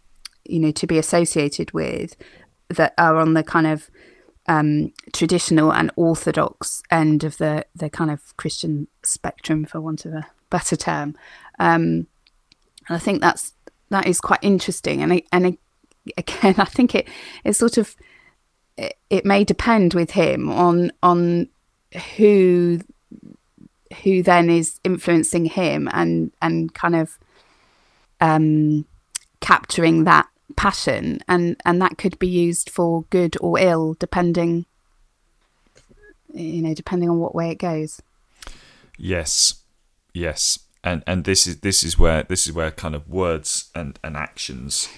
you know, to be associated with that are on the kind of um, traditional and orthodox end of the the kind of Christian spectrum, for want of a better term. Um, and I think that's that is quite interesting. And and again, I think it it sort of it, it may depend with him on on who who then is influencing him and and kind of um, capturing that passion and and that could be used for good or ill depending you know depending on what way it goes. Yes. Yes. And and this is this is where this is where kind of words and and actions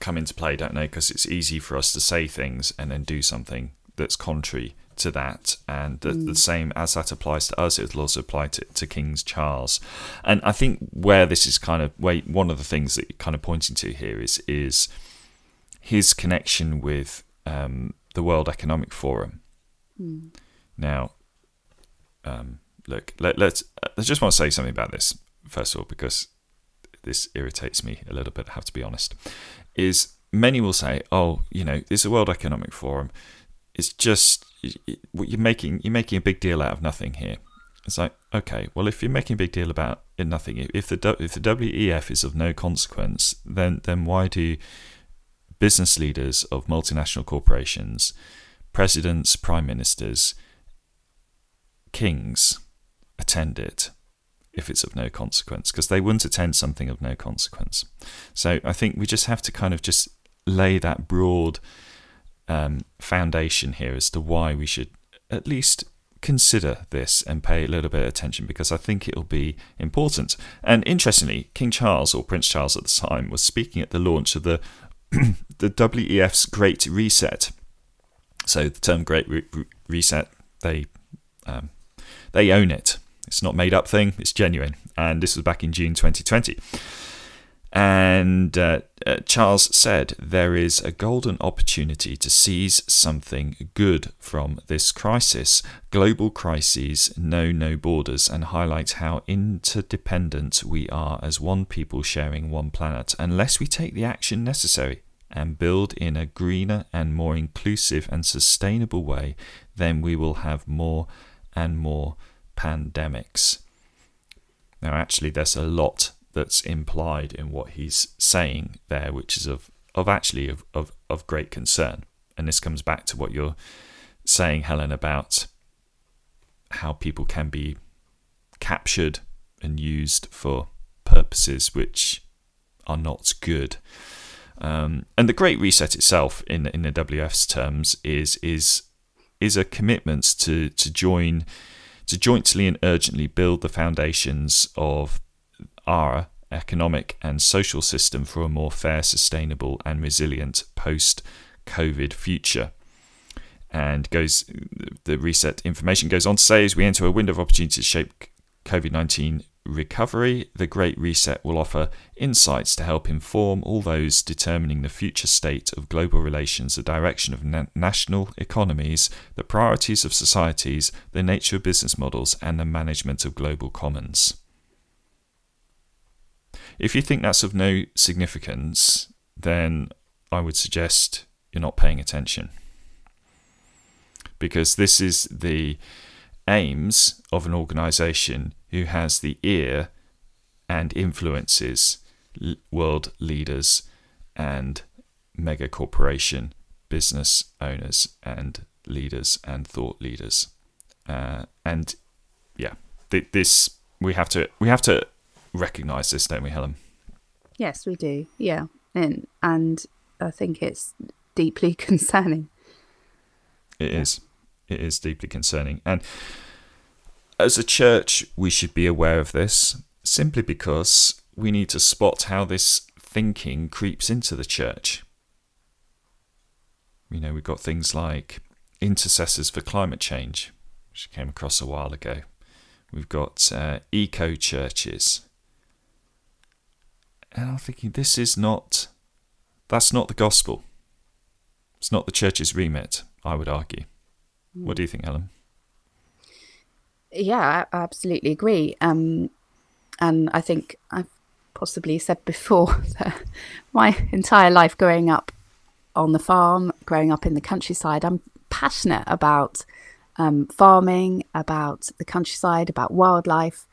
come into play don't they? Because it's easy for us to say things and then do something that's contrary to that, and the, mm. the, same as that applies to us, it will also apply to, to King's Charles. And I think where this is kind of where one of the things that you're kind of pointing to here is is his connection with um, the World Economic Forum. Mm. Now, um, look, let, let's. I just want to say something about this first of all because this irritates me a little bit. I have to be honest. Is many will say, "Oh, you know, it's a World Economic Forum. It's just you're making you're making a big deal out of nothing here. It's like okay, well, if you're making a big deal about in nothing, if the if the WEF is of no consequence, then then why do business leaders of multinational corporations, presidents, prime ministers, kings attend it? if it's of no consequence because they wouldn't attend something of no consequence. So I think we just have to kind of just lay that broad um, foundation here as to why we should at least consider this and pay a little bit of attention because I think it'll be important. And interestingly, King Charles or Prince Charles at the time was speaking at the launch of the the WEF's Great Reset. So the term Great Re- Reset, they um, they own it. It's not made up thing. It's genuine. And this was back in June 2020. And uh, uh, Charles said there is a golden opportunity to seize something good from this crisis. Global crises know no borders and highlight how interdependent we are as one people sharing one planet. Unless we take the action necessary and build in a greener and more inclusive and sustainable way, then we will have more and more pandemics. Now, actually, there's a lot that's implied in what he's saying there, which is of, of actually of, of, of great concern. And this comes back to what you're saying, Helen, about how people can be captured and used for purposes which are not good. Um, and the Great Reset itself, in in the WEF's terms, is is is a commitment to to join to jointly and urgently build the foundations of our economic and social system for a more fair, sustainable, and resilient post COVID future. And goes the reset information goes on to say as we enter a window of opportunity to shape COVID 19 recovery, the Great Reset will offer insights to help inform all those determining the future state of global relations, the direction of na- national economies, the priorities of societies, the nature of business models, and the management of global commons. If you think that's of no significance, then I would suggest you're not paying attention. Because this is the aims of an organization who has the ear and influences world leaders and mega corporation business owners and leaders and thought leaders. Uh, and yeah, th- this we have to we have to recognise this, don't we, Helen? Yes, we do. Yeah, and and I think it's deeply concerning. It is. It is deeply concerning, and as a church, we should be aware of this simply because we need to spot how this thinking creeps into the church. You know, we've got things like intercessors for climate change, which came across a while ago. We've got uh, eco churches. And I'm thinking, this is not, that's not the gospel. It's not the church's remit, I would argue. What do you think, Ellen? Yeah, I absolutely agree. Um, and I think I've possibly said before that my entire life growing up on the farm, growing up in the countryside, I'm passionate about um, farming, about the countryside, about wildlife.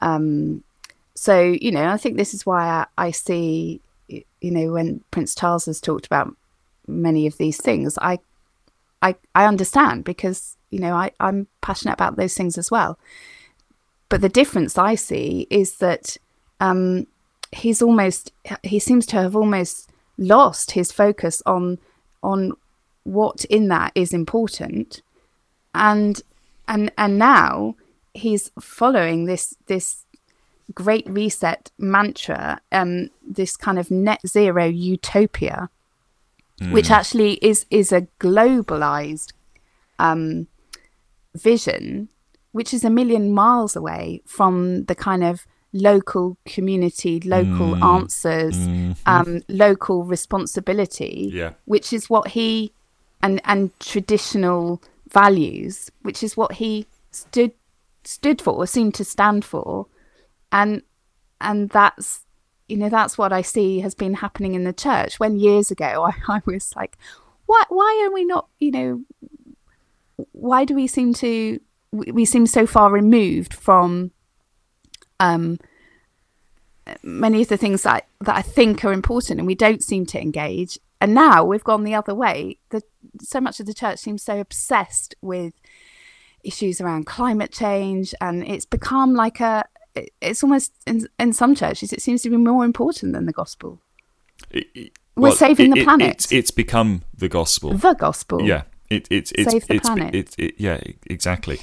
Um, so, you know, I think this is why I, I, see, you know, when Prince Charles has talked about many of these things, I, I, I understand because, you know, I, I'm passionate about those things as well. But the difference I see is that um, he's almost, he seems to have almost lost his focus on on what in that is important and and and now he's following this this great reset mantra um this kind of net zero utopia mm. which actually is is a globalized um vision which is a million miles away from the kind of local community, local mm. answers, mm-hmm. um, local responsibility, yeah. which is what he and and traditional values, which is what he stood stood for or seemed to stand for, and and that's you know that's what I see has been happening in the church. When years ago I, I was like, why why are we not you know why do we seem to we seem so far removed from um, many of the things that that I think are important, and we don't seem to engage. And now we've gone the other way. The, so much of the church seems so obsessed with issues around climate change, and it's become like a. It's almost in in some churches, it seems to be more important than the gospel. It, it, We're well, saving it, the planet. It's, it's become the gospel. The gospel. Yeah. It, it, it's Save the it's, planet. It, it, yeah, exactly.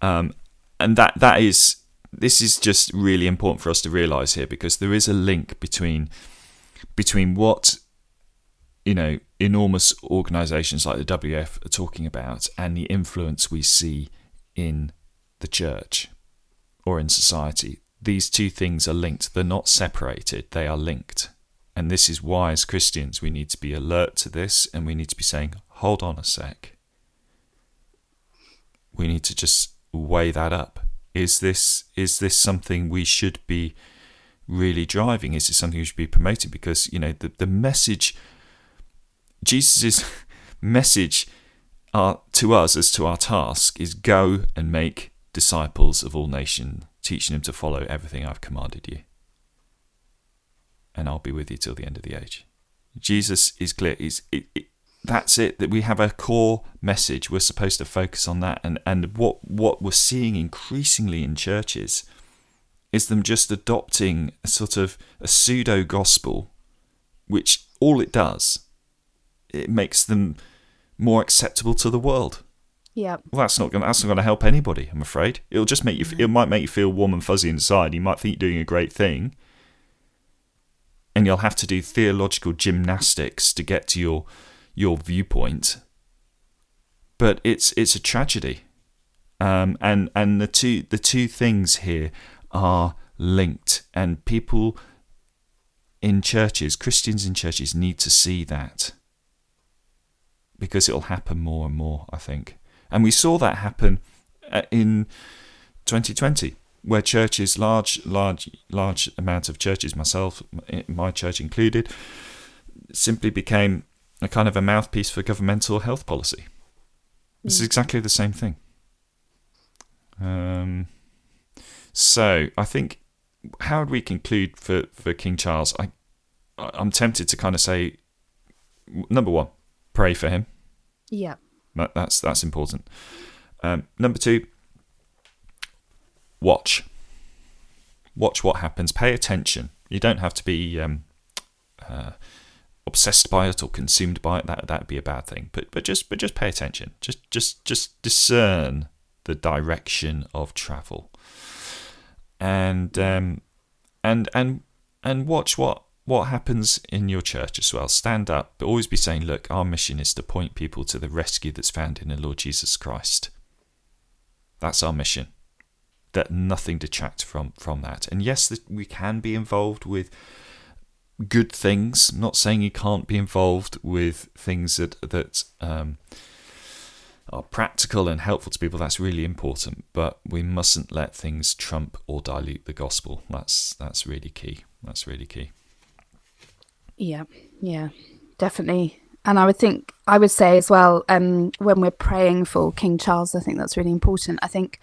Um, and that that is this is just really important for us to realize here because there is a link between between what you know enormous organizations like the WEF are talking about and the influence we see in the church or in society these two things are linked they're not separated they are linked and this is why as Christians we need to be alert to this and we need to be saying hold on a sec we need to just weigh that up is this is this something we should be really driving? Is this something we should be promoting? Because you know the the message, Jesus's message, uh, to us as to our task is go and make disciples of all nations, teaching them to follow everything I've commanded you, and I'll be with you till the end of the age. Jesus is clear. He's, it, it, that's it that we have a core message we're supposed to focus on that and and what what we're seeing increasingly in churches is them just adopting a sort of a pseudo gospel which all it does it makes them more acceptable to the world yeah well that's not gonna that's not gonna help anybody i'm afraid. It'll just make you it might make you feel warm and fuzzy inside. You might think you're doing a great thing. And you'll have to do theological gymnastics to get to your your viewpoint. But it's it's a tragedy, um, and and the two the two things here are linked, and people in churches, Christians in churches, need to see that. Because it'll happen more and more. I think, and we saw that happen uh, in 2020 where churches, large, large, large amount of churches, myself, my church included, simply became a kind of a mouthpiece for governmental health policy. This is hmm. exactly the same thing. Um, so I think how would we conclude for, for King Charles? I I'm tempted to kind of say number one, pray for him. Yeah, that's that's important. Um, number two, watch. Watch what happens. Pay attention. You don't have to be um, uh, obsessed by it or consumed by it, that that'd be a bad thing. But but just but just pay attention. Just just just discern the direction of travel, and um, and and and watch what what happens in your church as well. Stand up, but always be saying, look, our mission is to point people to the rescue that's found in the Lord Jesus Christ. That's our mission. That nothing detracts from from that. And yes, we can be involved with good things. I'm not saying you can't be involved with things that that um, are practical and helpful to people. That's really important. But we mustn't let things trump or dilute the gospel. That's that's really key. That's really key. Yeah, yeah, definitely. And I would think, I would say as well, um, when we're praying for King Charles, I think that's really important. I think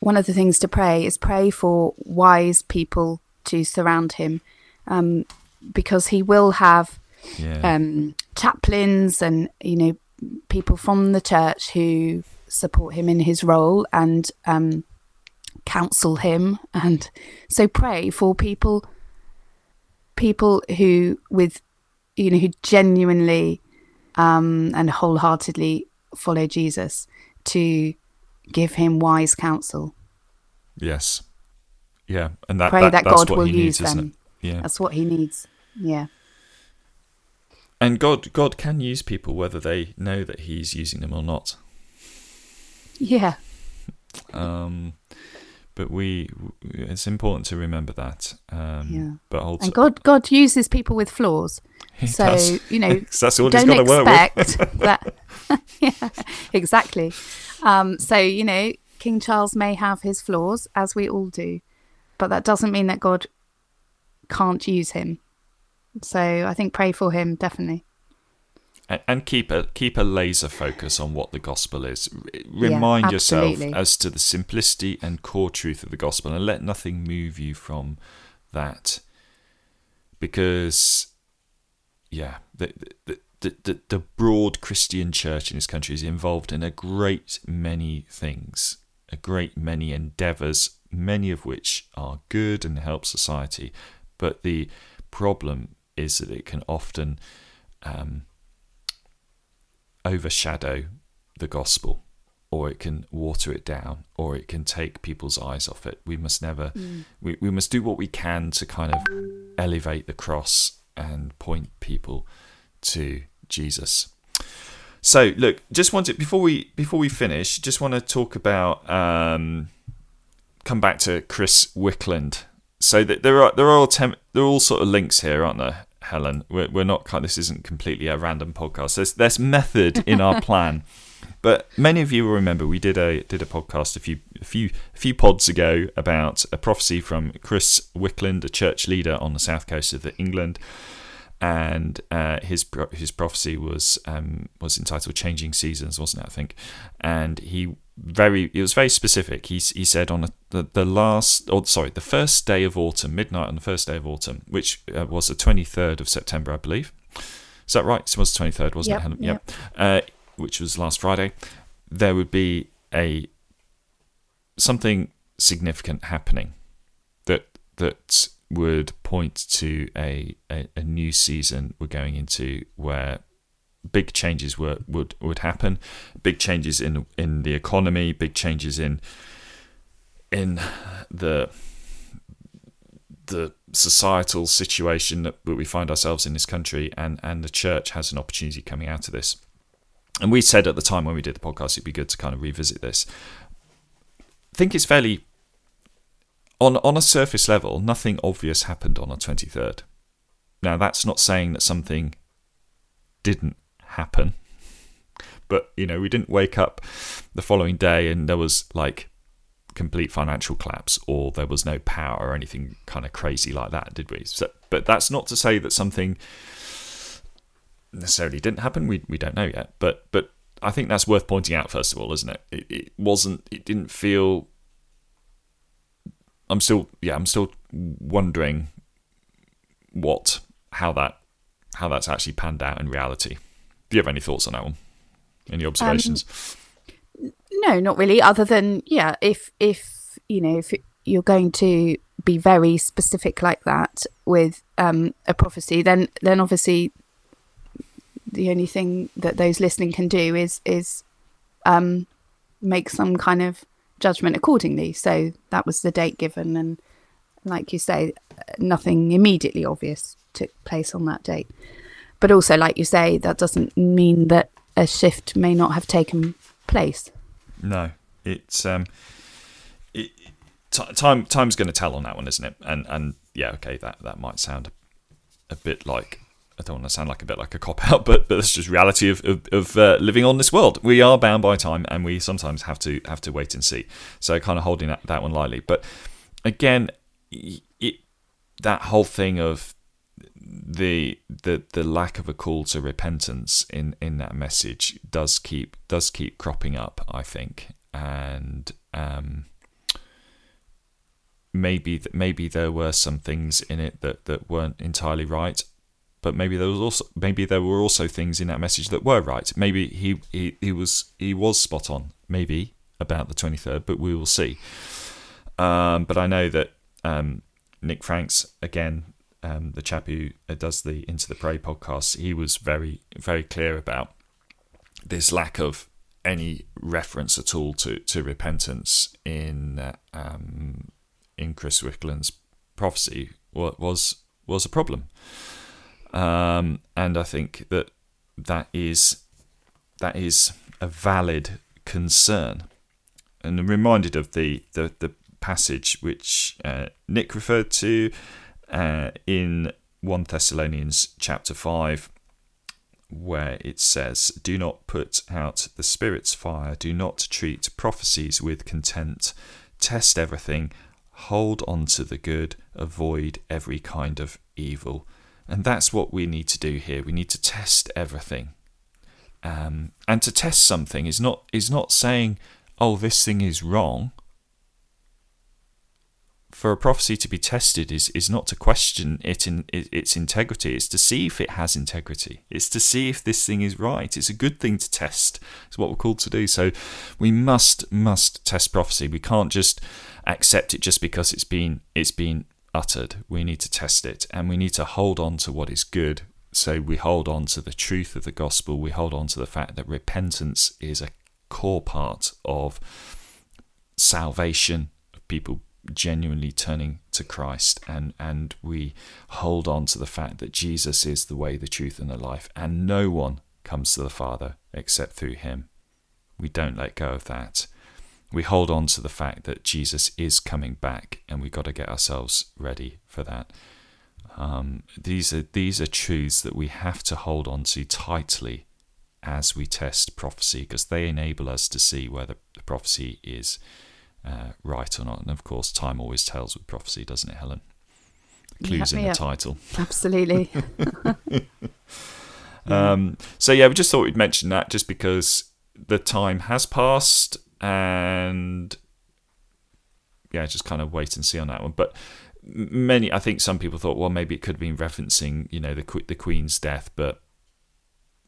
one of the things to pray is pray for wise people to surround him, um, because he will have Yeah. um, chaplains and you know people from the church who support him in his role and um, counsel him, and so pray for people people who with you know who genuinely um, and wholeheartedly follow Jesus to give him wise counsel. yes. Yeah. And that, Pray that, that, that's God what will he use needs, them. Yeah. That's what he needs. Yeah. And God God can use people whether they know that he's using them or not. Yeah. Um, but we, it's important to remember that. Um, Yeah. But also, And God God uses people with flaws. So, does. you know that's all don't got to work with. expect that. yeah, exactly. Um, so you know, King Charles may have his flaws, as we all do, but that doesn't mean that God can't use him. So I think pray for him definitely. And, keep a keep a laser focus on what the gospel is. Remind yourself as to the simplicity and core truth of the gospel, and let nothing move you from that. Because, yeah, the the, the, the, the broad Christian church in this country is involved in a great many things, a great many endeavours, many of which are good and help society. But the problem is that it can often um, overshadow the gospel or it can water it down or it can take people's eyes off it. We must never we, we must do what we can to kind of elevate the cross and point people to jesus. So look just wanted before we before we finish just want to talk about um come back to chris wickland. So that there are there are all tem- there are all sort of links here aren't there helen we're, we're not this isn't completely a random podcast. There's there's method in our plan. But many of you will remember we did a did a podcast a few a few a few pods ago about a prophecy from Chris Wickland, a church leader on the south coast of England, and uh, his his prophecy was um, was entitled "Changing Seasons," wasn't it? I think, and he very it was very specific. He he said on the the last or sorry the first day of autumn, midnight on the first day of autumn, which uh, was the twenty third of September, I believe. Is that right? It was the twenty third, wasn't Yep, it? Helen? yep. Uh, which was last Friday, there would be a something significant happening that that would point to a, a, a new season we're going into where big changes were would would happen, big changes in in the economy, big changes in in the the societal situation that we find ourselves in this country and and the church has an opportunity coming out of this and we said at the time when we did the podcast it'd be good to kind of revisit this. I think it's fairly on on a surface level, nothing obvious happened on the twenty third. Now that's not saying that something didn't happen, but you know we didn't wake up the following day and there was like complete financial collapse or there was no power or anything kind of crazy like that, did we? So, but that's not to say that something necessarily didn't happen. We we don't know yet, but but I think that's worth pointing out first of all, isn't it? It, it wasn't. It didn't feel. I'm still yeah. I'm still wondering what how that how that's actually panned out in reality. Do you have any thoughts on that one? Any observations? No, not really. Other than yeah, if if you know if you're going to be very specific like that with um, a prophecy, then then obviously the only thing that those listening can do is is um, make some kind of judgment accordingly. So that was the date given, and like you say, nothing immediately obvious took place on that date. But also, like you say, that doesn't mean that a shift may not have taken place. No, it's um, it, t- time time's going to tell on that one, isn't it? And and yeah, okay, that that might sound a bit like I don't want to sound like a bit like a cop out, but but that's just reality of of, of uh, living on this world. We are bound by time, and we sometimes have to have to wait and see. So kind of holding that, that one lightly, but again, it, that whole thing of the the the lack of a call to repentance in in that message does keep does keep cropping up i think. And um maybe maybe there were some things in it that that weren't entirely right but maybe there was also maybe there were also things in that message that were right. Maybe he he, he was he was spot on maybe about the 23rd but we will see. Um, but i know that um, nick franks again um, the chap who uh, does the Into the Pray podcast, he was very, very clear about this lack of any reference at all to, to repentance in uh, um, in Chris Wickland's prophecy was was a problem, um, and I think that that is that is a valid concern. And I'm reminded of the the, the passage which uh, Nick referred to uh, in 1 Thessalonians chapter 5, where it says, Do not put out the Spirit's fire, do not treat prophecies with contempt, test everything, hold on to the good, avoid every kind of evil. And that's what we need to do here. We need to test everything. Um, and to test something is not is not saying, "Oh, this thing is wrong." For a prophecy to be tested is, is not to question it in its integrity. It's to see if it has integrity. It's to see if this thing is right. It's a good thing to test. It's what we're called to do. So we must must test prophecy. We can't just accept it just because it's been it's been uttered. We need to test it, and we need to hold on to what is good. So we hold on to the truth of the gospel. We hold on to the fact that repentance is a core part of salvation of people genuinely turning to Christ and and we hold on to the fact that Jesus is the way, the truth and the life and no one comes to the Father except through him. We don't let go of that. We hold on to the fact that Jesus is coming back and we've got to get ourselves ready for that. Um, these are these are truths that we have to hold on to tightly as we test prophecy because they enable us to see whether the prophecy is uh, right or not. And of course, time always tells with prophecy, doesn't it, Helen? Clues in the up. title. Absolutely. um, so, yeah, we just thought we'd mention that just because the time has passed and yeah, just kind of wait and see on that one. But many, I think some people thought, well, maybe it could have been referencing, you know, the the Queen's death, but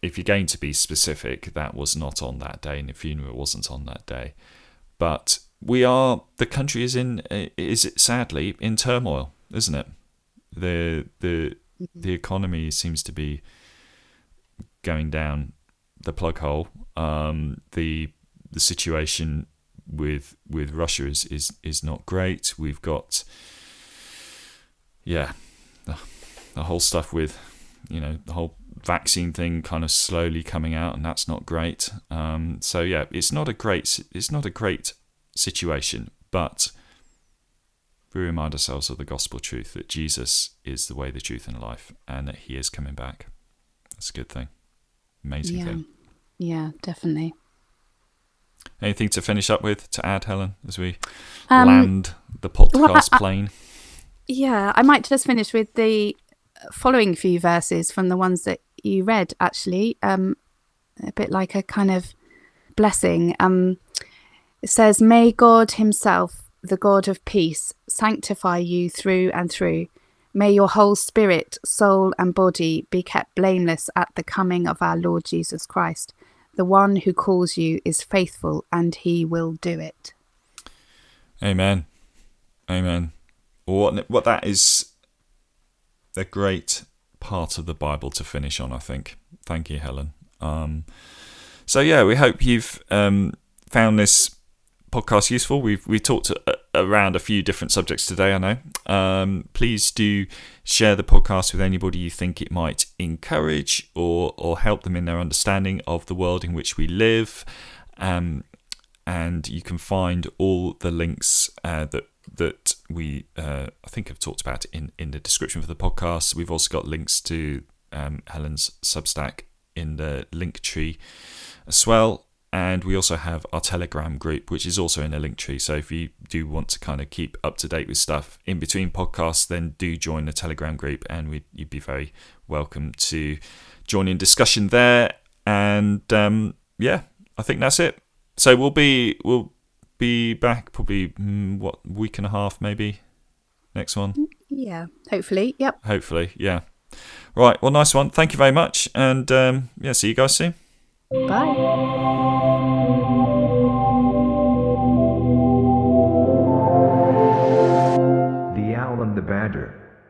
if you're going to be specific, that was not on that day, and the funeral wasn't on that day. But we are the country is in is sadly in turmoil, isn't it? The the mm-hmm. the economy seems to be going down the plug hole. Um, the the situation with with Russia is is is not great. We've got yeah the, the whole stuff with you know the whole vaccine thing kind of slowly coming out, and that's not great. Um, so yeah, it's not a great it's not a great situation, but we remind ourselves of the gospel truth that Jesus is the way, the truth, and life, and that He is coming back. That's a good thing. Amazing yeah. thing. Yeah, definitely. Anything to finish up with to add, Helen, as we um, land the podcast well, plane? Yeah, I might just finish with the following few verses from the ones that you read, actually. Um, a bit like a kind of blessing. Um, it says, May God Himself, the God of peace, sanctify you through and through. May your whole spirit, soul, and body be kept blameless at the coming of our Lord Jesus Christ. The one who calls you is faithful, and he will do it. Amen. Amen. What, what that is a great part of the Bible to finish on, I think. Thank you, Helen. Um, so, yeah, we hope you've um, found this podcast useful. We've we talked a, around a few different subjects today, I know. Um, please do share the podcast with anybody you think it might encourage or, or help them in their understanding of the world in which we live. Um, and you can find all the links uh, that that we uh, I think have talked about in in the description for the podcast. We've also got links to um, Helen's Substack in the Linktree as well. And we also have our Telegram group, which is also in a Linktree. So if you do want to kind of keep up to date with stuff in between podcasts, then do join the Telegram group, and we you'd be very welcome to join in discussion there. And um, yeah, I think that's it. So we'll be we'll be back probably mm, what week and a half maybe next one. Yeah, hopefully. Yep. Hopefully, yeah. Right. Well, nice one. Thank you very much, and um, yeah, see you guys soon. Bye.